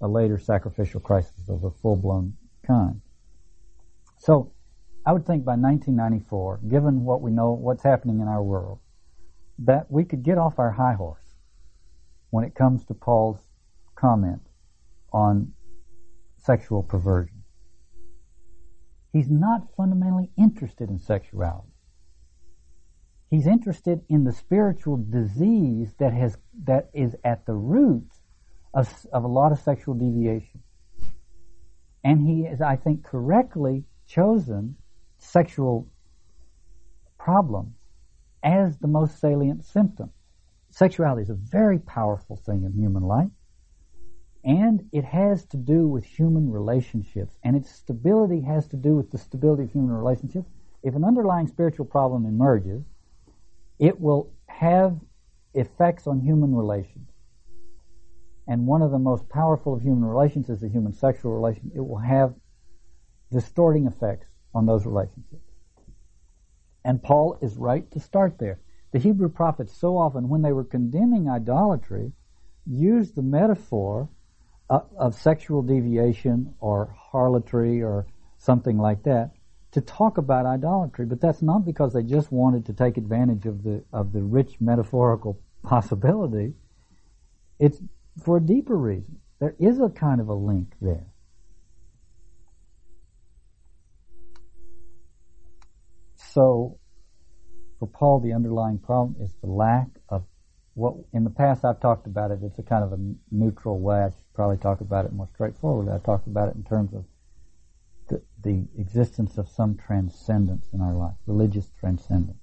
a later sacrificial crisis of a full-blown kind. So, I would think by 1994, given what we know, what's happening in our world, that we could get off our high horse when it comes to Paul's comment on sexual perversion. He's not fundamentally interested in sexuality. He's interested in the spiritual disease that has that is at the root of, of a lot of sexual deviation. And he is, I think, correctly chosen sexual problems as the most salient symptom. Sexuality is a very powerful thing in human life. And it has to do with human relationships. And its stability has to do with the stability of human relationships. If an underlying spiritual problem emerges, it will have effects on human relations. And one of the most powerful of human relations is the human sexual relation. It will have distorting effects on those relationships. And Paul is right to start there. The Hebrew prophets so often, when they were condemning idolatry, used the metaphor of, of sexual deviation or harlotry or something like that to talk about idolatry. But that's not because they just wanted to take advantage of the of the rich metaphorical possibility. It's for a deeper reason. There is a kind of a link there. So, for Paul, the underlying problem is the lack of what, in the past I've talked about it, it's a kind of a neutral way. I should probably talk about it more straightforwardly. I talked about it in terms of the, the existence of some transcendence in our life, religious transcendence.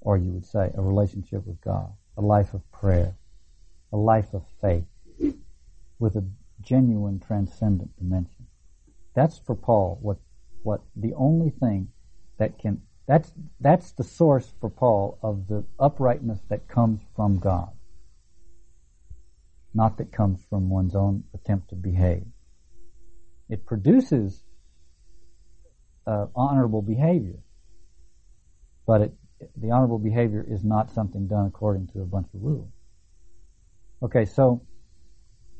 Or you would say a relationship with God, a life of prayer, a life of faith with a genuine transcendent dimension. That's for Paul what, what the only thing that can that's that's the source for Paul of the uprightness that comes from God, not that comes from one's own attempt to behave. It produces uh, honorable behavior, but it, the honorable behavior is not something done according to a bunch of rules. Okay, so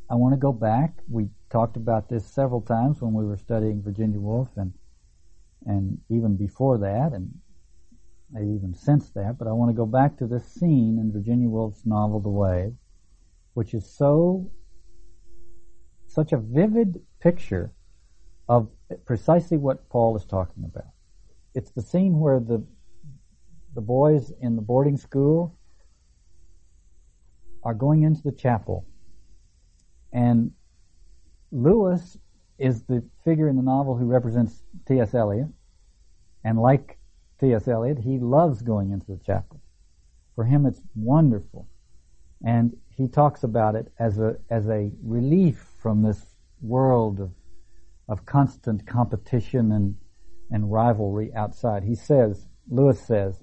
I want to go back. We talked about this several times when we were studying Virginia Woolf and and even before that, and maybe even since that, but I want to go back to this scene in Virginia Woolf's novel The Wave, which is so, such a vivid picture of precisely what Paul is talking about. It's the scene where the, the boys in the boarding school are going into the chapel and Lewis is the figure in the novel who represents T.S. Eliot. And like T.S. Eliot, he loves going into the chapel. For him, it's wonderful. And he talks about it as a, as a relief from this world of, of constant competition and, and rivalry outside. He says, Lewis says,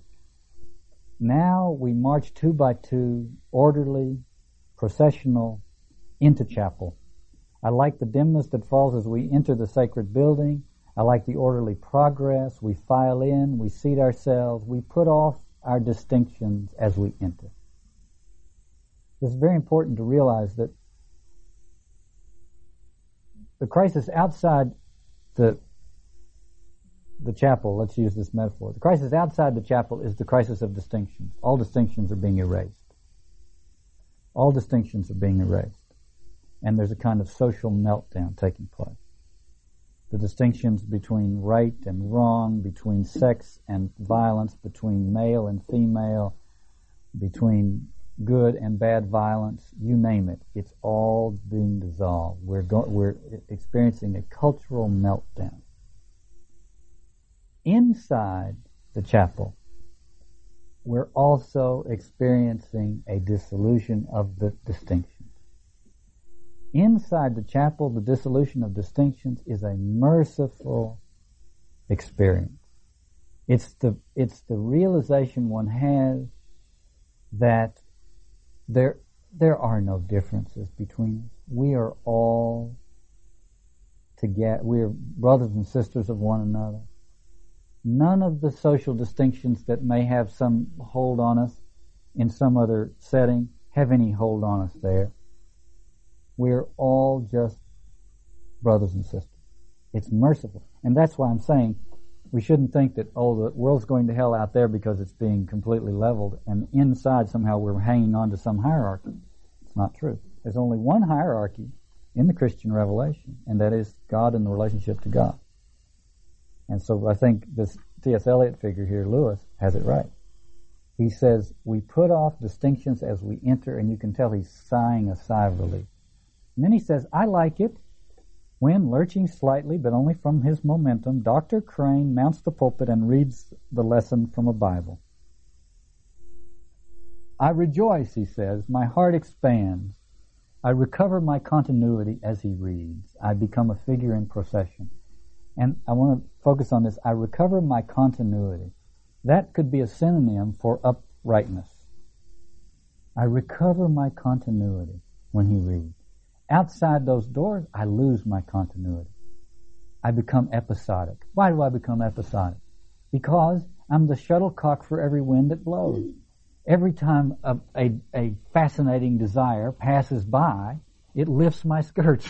now we march two by two, orderly, processional, into chapel I like the dimness that falls as we enter the sacred building. I like the orderly progress. We file in, we seat ourselves, we put off our distinctions as we enter. It's very important to realize that the crisis outside the the chapel, let's use this metaphor. The crisis outside the chapel is the crisis of distinctions. All distinctions are being erased. All distinctions are being erased and there's a kind of social meltdown taking place. The distinctions between right and wrong, between sex and violence, between male and female, between good and bad violence, you name it, it's all being dissolved. We're, go- we're experiencing a cultural meltdown. Inside the chapel, we're also experiencing a dissolution of the distinction. Inside the chapel, the dissolution of distinctions is a merciful experience. It's the, it's the realization one has that there, there are no differences between us. We are all together. We are brothers and sisters of one another. None of the social distinctions that may have some hold on us in some other setting have any hold on us there. We're all just brothers and sisters. It's merciful. And that's why I'm saying we shouldn't think that, oh, the world's going to hell out there because it's being completely leveled and inside somehow we're hanging on to some hierarchy. It's not true. There's only one hierarchy in the Christian revelation, and that is God and the relationship to God. And so I think this T.S. Eliot figure here, Lewis, has it right. He says, we put off distinctions as we enter, and you can tell he's sighing a sigh of relief. And then he says, I like it when, lurching slightly, but only from his momentum, Dr. Crane mounts the pulpit and reads the lesson from a Bible. I rejoice, he says, my heart expands. I recover my continuity as he reads. I become a figure in procession. And I want to focus on this. I recover my continuity. That could be a synonym for uprightness. I recover my continuity when he reads. Outside those doors, I lose my continuity. I become episodic. Why do I become episodic? Because I'm the shuttlecock for every wind that blows. Every time a, a, a fascinating desire passes by, it lifts my skirts.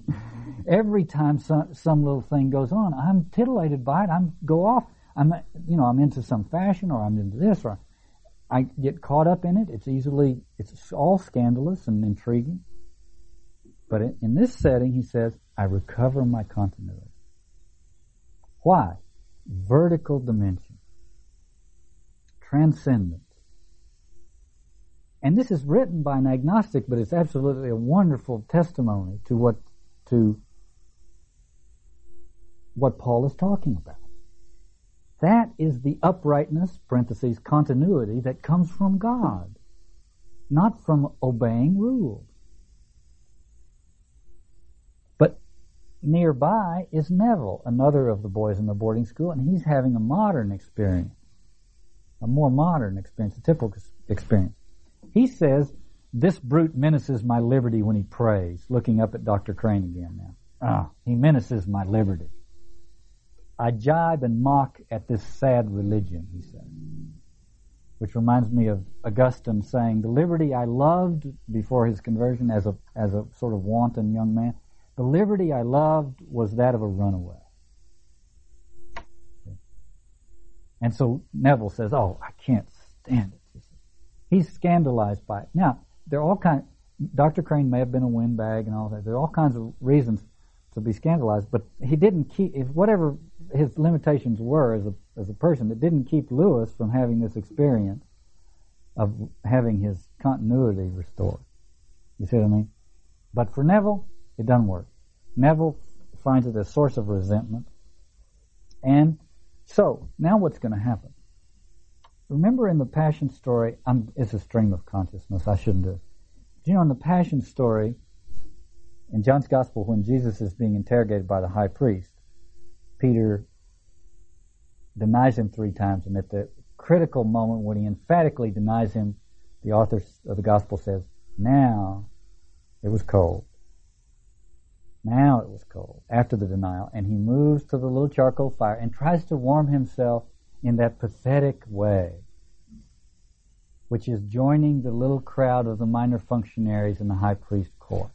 Every time some, some little thing goes on, I'm titillated by it. I'm go off. I'm, you know, I'm into some fashion or I'm into this or I get caught up in it. It's easily, it's all scandalous and intriguing. But in this setting, he says, I recover my continuity. Why? Vertical dimension. Transcendence. And this is written by an agnostic, but it's absolutely a wonderful testimony to what, to what Paul is talking about. That is the uprightness, parentheses, continuity that comes from God, not from obeying rules. But nearby is Neville, another of the boys in the boarding school, and he's having a modern experience, a more modern experience, a typical experience. He says, this brute menaces my liberty when he prays, looking up at Dr. Crane again now. Ah, he menaces my liberty. I jibe and mock at this sad religion, he says. Which reminds me of Augustine saying, the liberty I loved before his conversion as a, as a sort of wanton young man, the liberty I loved was that of a runaway. And so Neville says, oh, I can't stand it. He's scandalized by it. Now, there are all kinds, Dr. Crane may have been a windbag and all that. There are all kinds of reasons to be scandalized, but he didn't keep, if whatever his limitations were as a, as a person, it didn't keep Lewis from having this experience of having his continuity restored. You see what I mean? But for Neville, it doesn't work. Neville finds it a source of resentment. And so, now what's going to happen? Remember in the Passion story, I'm, it's a stream of consciousness, I shouldn't do it. You know, in the Passion story, in John's Gospel, when Jesus is being interrogated by the high priest, Peter denies him three times, and at the critical moment when he emphatically denies him, the author of the Gospel says, Now it was cold. Now it was cold after the denial, and he moves to the little charcoal fire and tries to warm himself in that pathetic way, which is joining the little crowd of the minor functionaries in the high priest court,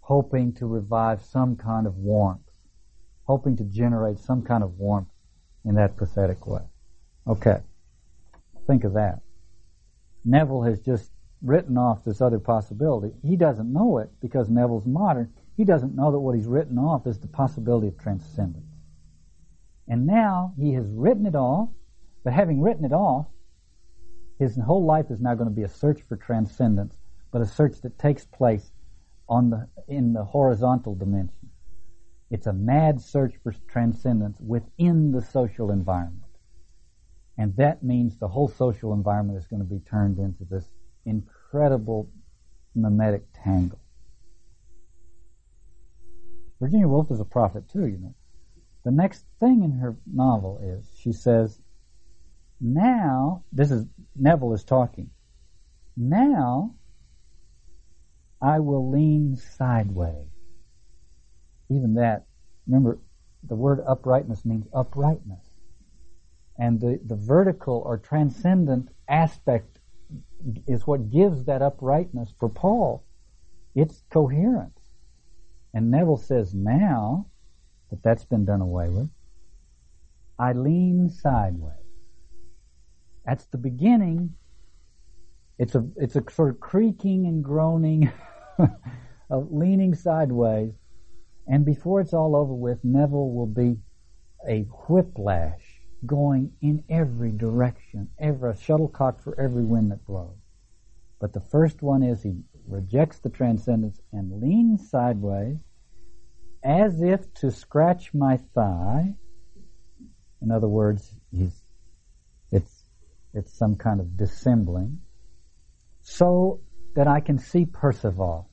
hoping to revive some kind of warmth, hoping to generate some kind of warmth in that pathetic way. Okay. Think of that. Neville has just written off this other possibility. He doesn't know it because Neville's modern. He doesn't know that what he's written off is the possibility of transcendence. And now he has written it off, but having written it off, his whole life is now going to be a search for transcendence, but a search that takes place on the, in the horizontal dimension. It's a mad search for transcendence within the social environment. And that means the whole social environment is going to be turned into this incredible mimetic tangle. Virginia Woolf is a prophet too, you know. The next thing in her novel is she says, now, this is, Neville is talking, now I will lean sideways. Even that, remember, the word uprightness means uprightness. And the, the vertical or transcendent aspect is what gives that uprightness for Paul. It's coherence. And Neville says now that that's been done away with, I lean sideways. That's the beginning. It's a, it's a sort of creaking and groaning of leaning sideways. And before it's all over with, Neville will be a whiplash going in every direction, ever a shuttlecock for every wind that blows. But the first one is he rejects the transcendence and leans sideways as if to scratch my thigh. In other words, he's it's it's some kind of dissembling, so that I can see Percival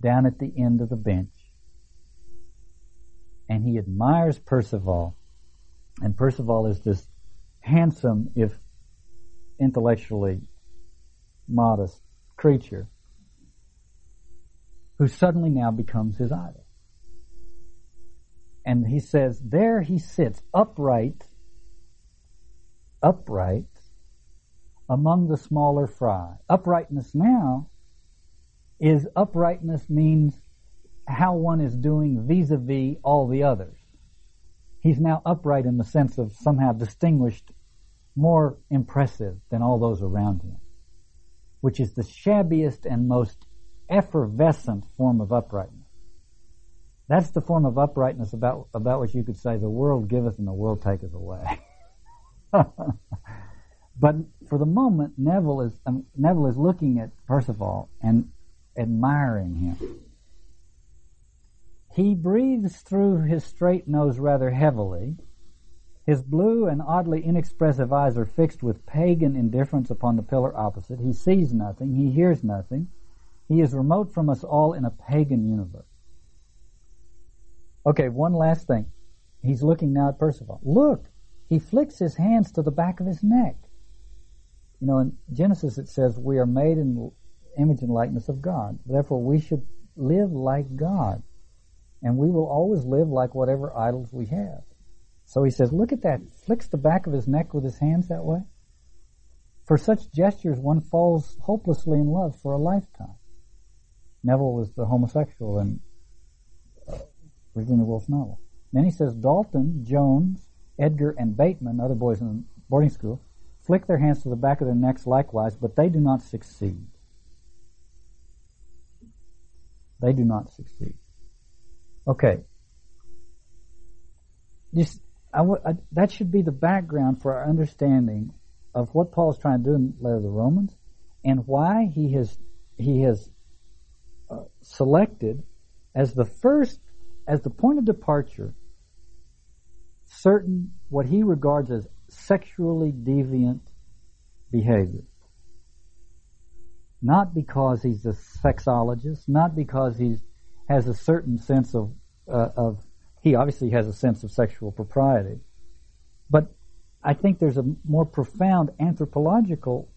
down at the end of the bench. And he admires Percival. And Percival is this handsome, if intellectually modest creature who suddenly now becomes his idol. And he says, there he sits upright, upright among the smaller fry. Uprightness now is uprightness means how one is doing vis-a-vis all the others. He's now upright in the sense of somehow distinguished, more impressive than all those around him, which is the shabbiest and most effervescent form of uprightness. That's the form of uprightness about, about which you could say the world giveth and the world taketh away. but for the moment, Neville is, um, Neville is looking at Percival and admiring him. He breathes through his straight nose rather heavily. His blue and oddly inexpressive eyes are fixed with pagan indifference upon the pillar opposite. He sees nothing. He hears nothing. He is remote from us all in a pagan universe. Okay, one last thing. He's looking now at Percival. Look! He flicks his hands to the back of his neck. You know, in Genesis it says we are made in image and likeness of God. Therefore, we should live like God. And we will always live like whatever idols we have. So he says, look at that. Flicks the back of his neck with his hands that way. For such gestures, one falls hopelessly in love for a lifetime. Neville was the homosexual in uh, Virginia Woolf's novel. Then he says, Dalton, Jones, Edgar, and Bateman, other boys in the boarding school, flick their hands to the back of their necks likewise, but they do not succeed. They do not succeed. Okay. Just, that should be the background for our understanding of what Paul is trying to do in the letter to the Romans and why he has, he has uh, selected as the first, as the point of departure, certain, what he regards as sexually deviant behavior. Not because he's a sexologist, not because he has a certain sense of, uh, of, he obviously has a sense of sexual propriety. But I think there's a more profound anthropological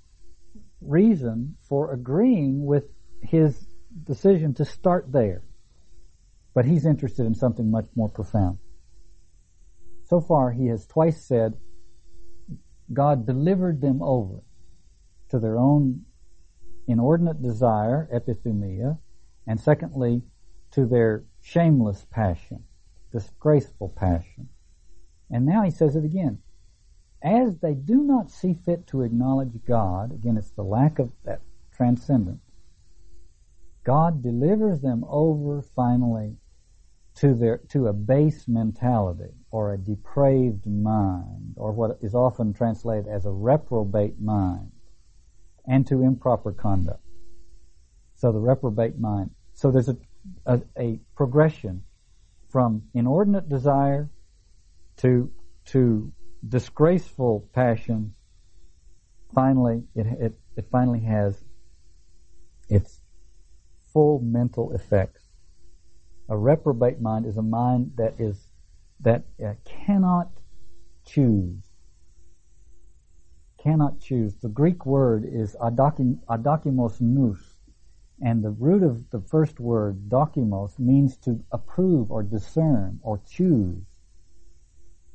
reason for agreeing with his decision to start there. But he's interested in something much more profound. So far, he has twice said God delivered them over to their own inordinate desire, epithumia, and secondly, to their shameless passion, disgraceful passion. And now he says it again. As they do not see fit to acknowledge God, again it's the lack of that transcendence, God delivers them over finally to their to a base mentality or a depraved mind or what is often translated as a reprobate mind and to improper conduct. So the reprobate mind. So there's a, a, a progression from inordinate desire to to disgraceful passions. Finally, it, it, it finally has its full mental effects. A reprobate mind is a mind that is that uh, cannot choose cannot choose. The Greek word is adokimos nous, and the root of the first word, dokimos, means to approve or discern or choose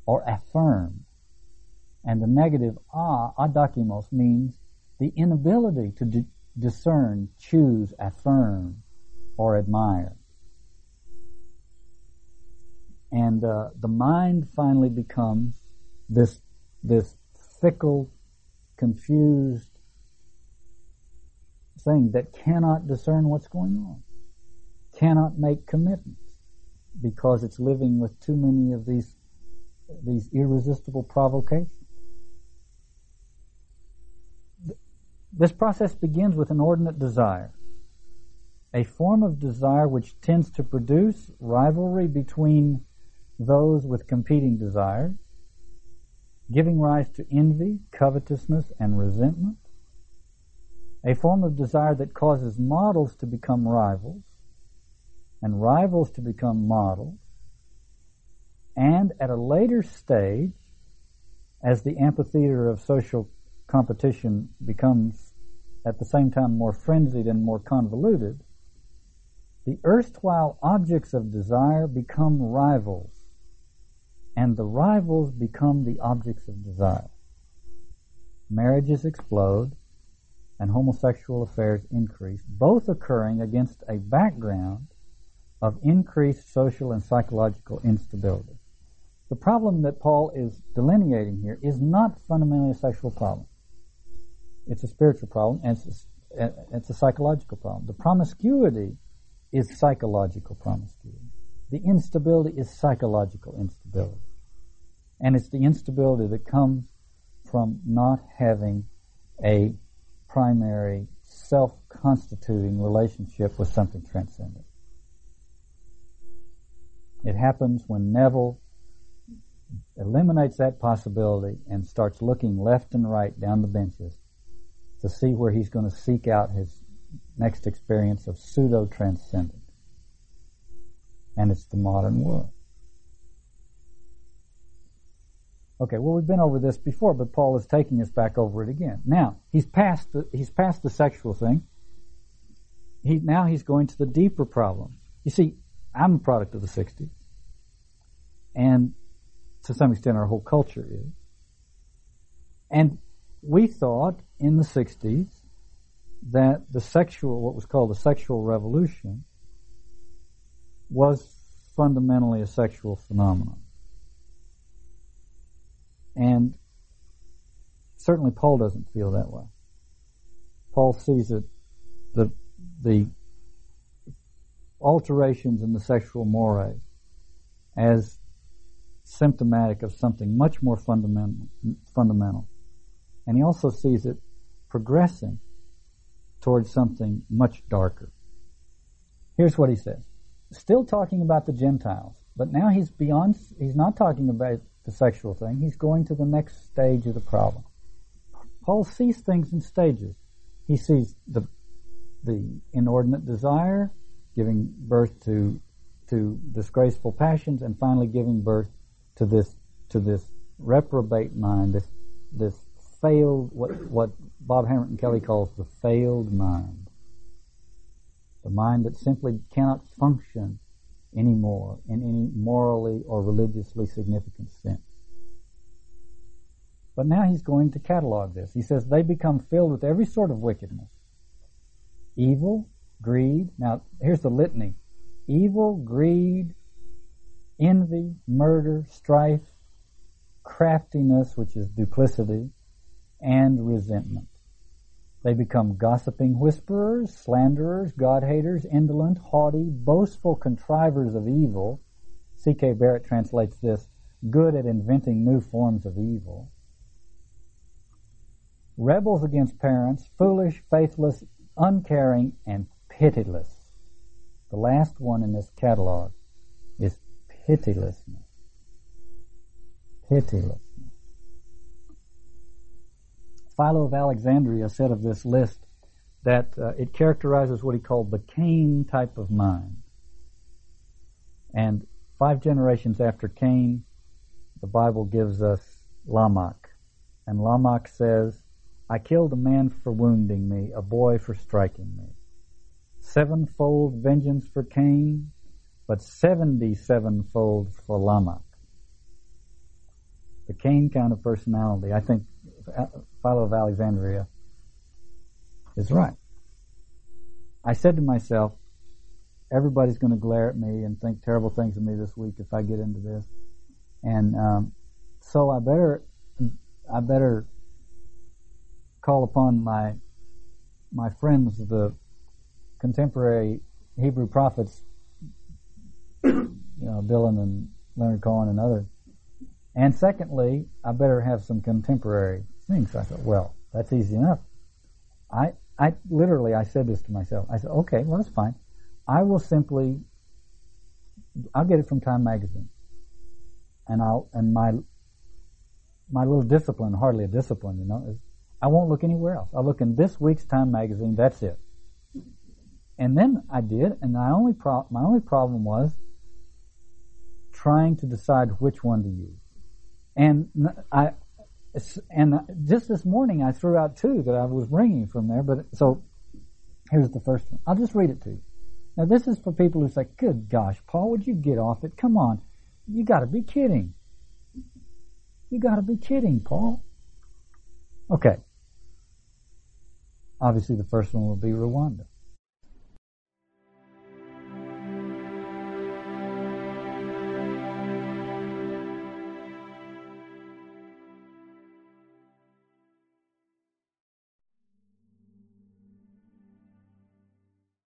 or affirm. And the negative a, adokimos, means the inability to d- discern, choose, affirm, or admire. And uh, the mind finally becomes this this fickle, confused thing that cannot discern what's going on, cannot make commitments because it's living with too many of these these irresistible provocations. This process begins with an ordinate desire, a form of desire which tends to produce rivalry between those with competing desires, giving rise to envy, covetousness, and resentment, a form of desire that causes models to become rivals, and rivals to become models, and at a later stage, as the amphitheater of social competition becomes at the same time more frenzied and more convoluted, the erstwhile objects of desire become rivals, and the rivals become the objects of desire. Marriages explode, and homosexual affairs increase, both occurring against a background of increased social and psychological instability. The problem that Paul is delineating here is not fundamentally a sexual problem. It's a spiritual problem, and it's a, it's a psychological problem. The promiscuity is psychological promiscuity. The instability is psychological instability. And it's the instability that comes from not having a primary self-constituting relationship with something transcendent. It happens when Neville eliminates that possibility and starts looking left and right down the benches to see where he's going to seek out his next experience of pseudo transcendence. And it's the modern world. Okay, well we've been over this before, but Paul is taking us back over it again. Now he's past the, he's past the sexual thing. He now he's going to the deeper problem. You see, I'm a product of the '60s, and to some extent our whole culture is. And we thought in the 60s that the sexual, what was called the sexual revolution, was fundamentally a sexual phenomenon. And certainly Paul doesn't feel that way. Paul sees it, the, the alterations in the sexual mores as symptomatic of something much more fundamental, fundamental. And he also sees it progressing towards something much darker. Here's what he says. Still talking about the Gentiles, but now he's beyond, he's not talking about the sexual thing, he's going to the next stage of the problem. Paul sees things in stages. He sees the, the inordinate desire, giving birth to, to disgraceful passions, and finally giving birth to this, to this reprobate mind, this, this failed, what, what Bob Hamerton-Kelly calls the failed mind. The mind that simply cannot function anymore in any morally or religiously significant sense. But now he's going to catalog this. He says they become filled with every sort of wickedness. Evil, greed. Now, here's the litany. Evil, greed, envy, murder, strife, craftiness, which is duplicity, and resentment. They become gossiping whisperers, slanderers, God-haters, indolent, haughty, boastful contrivers of evil. C.K. Barrett translates this, good at inventing new forms of evil. Rebels against parents, foolish, faithless, uncaring, and pitiless. The last one in this catalog is pitilessness. Pitiless. Philo of Alexandria said of this list that uh, it characterizes what he called the Cain type of mind. And five generations after Cain, the Bible gives us Lamech. And Lamech says, I killed a man for wounding me, a boy for striking me. Sevenfold vengeance for Cain, but seventy-sevenfold for Lamech. the Cain kind of personality. I think Philo of Alexandria is right. I said to myself, everybody's going to glare at me and think terrible things of me this week if I get into this, and um, so I better I better call upon my my friends, the contemporary Hebrew prophets, you know, Dylan and Leonard Cohen and others. And secondly, I better have some contemporary things. I thought, well, that's easy enough. I, I literally, I said this to myself. I said, okay, well, that's fine. I will simply, I'll get it from Time Magazine, and I'll, and my, my little discipline, hardly a discipline, you know, is I won't look anywhere else. I'll look in this week's Time Magazine. That's it. And then I did, and my only pro- my only problem was trying to decide which one to use. And I, and just this morning I threw out two that I was bringing from there. But so here's the first one. I'll just read it to you. Now this is for people who say, "Good gosh, Paul, would you get off it? Come on, you got to be kidding. You got to be kidding, Paul." Okay. Obviously, the first one will be Rwanda.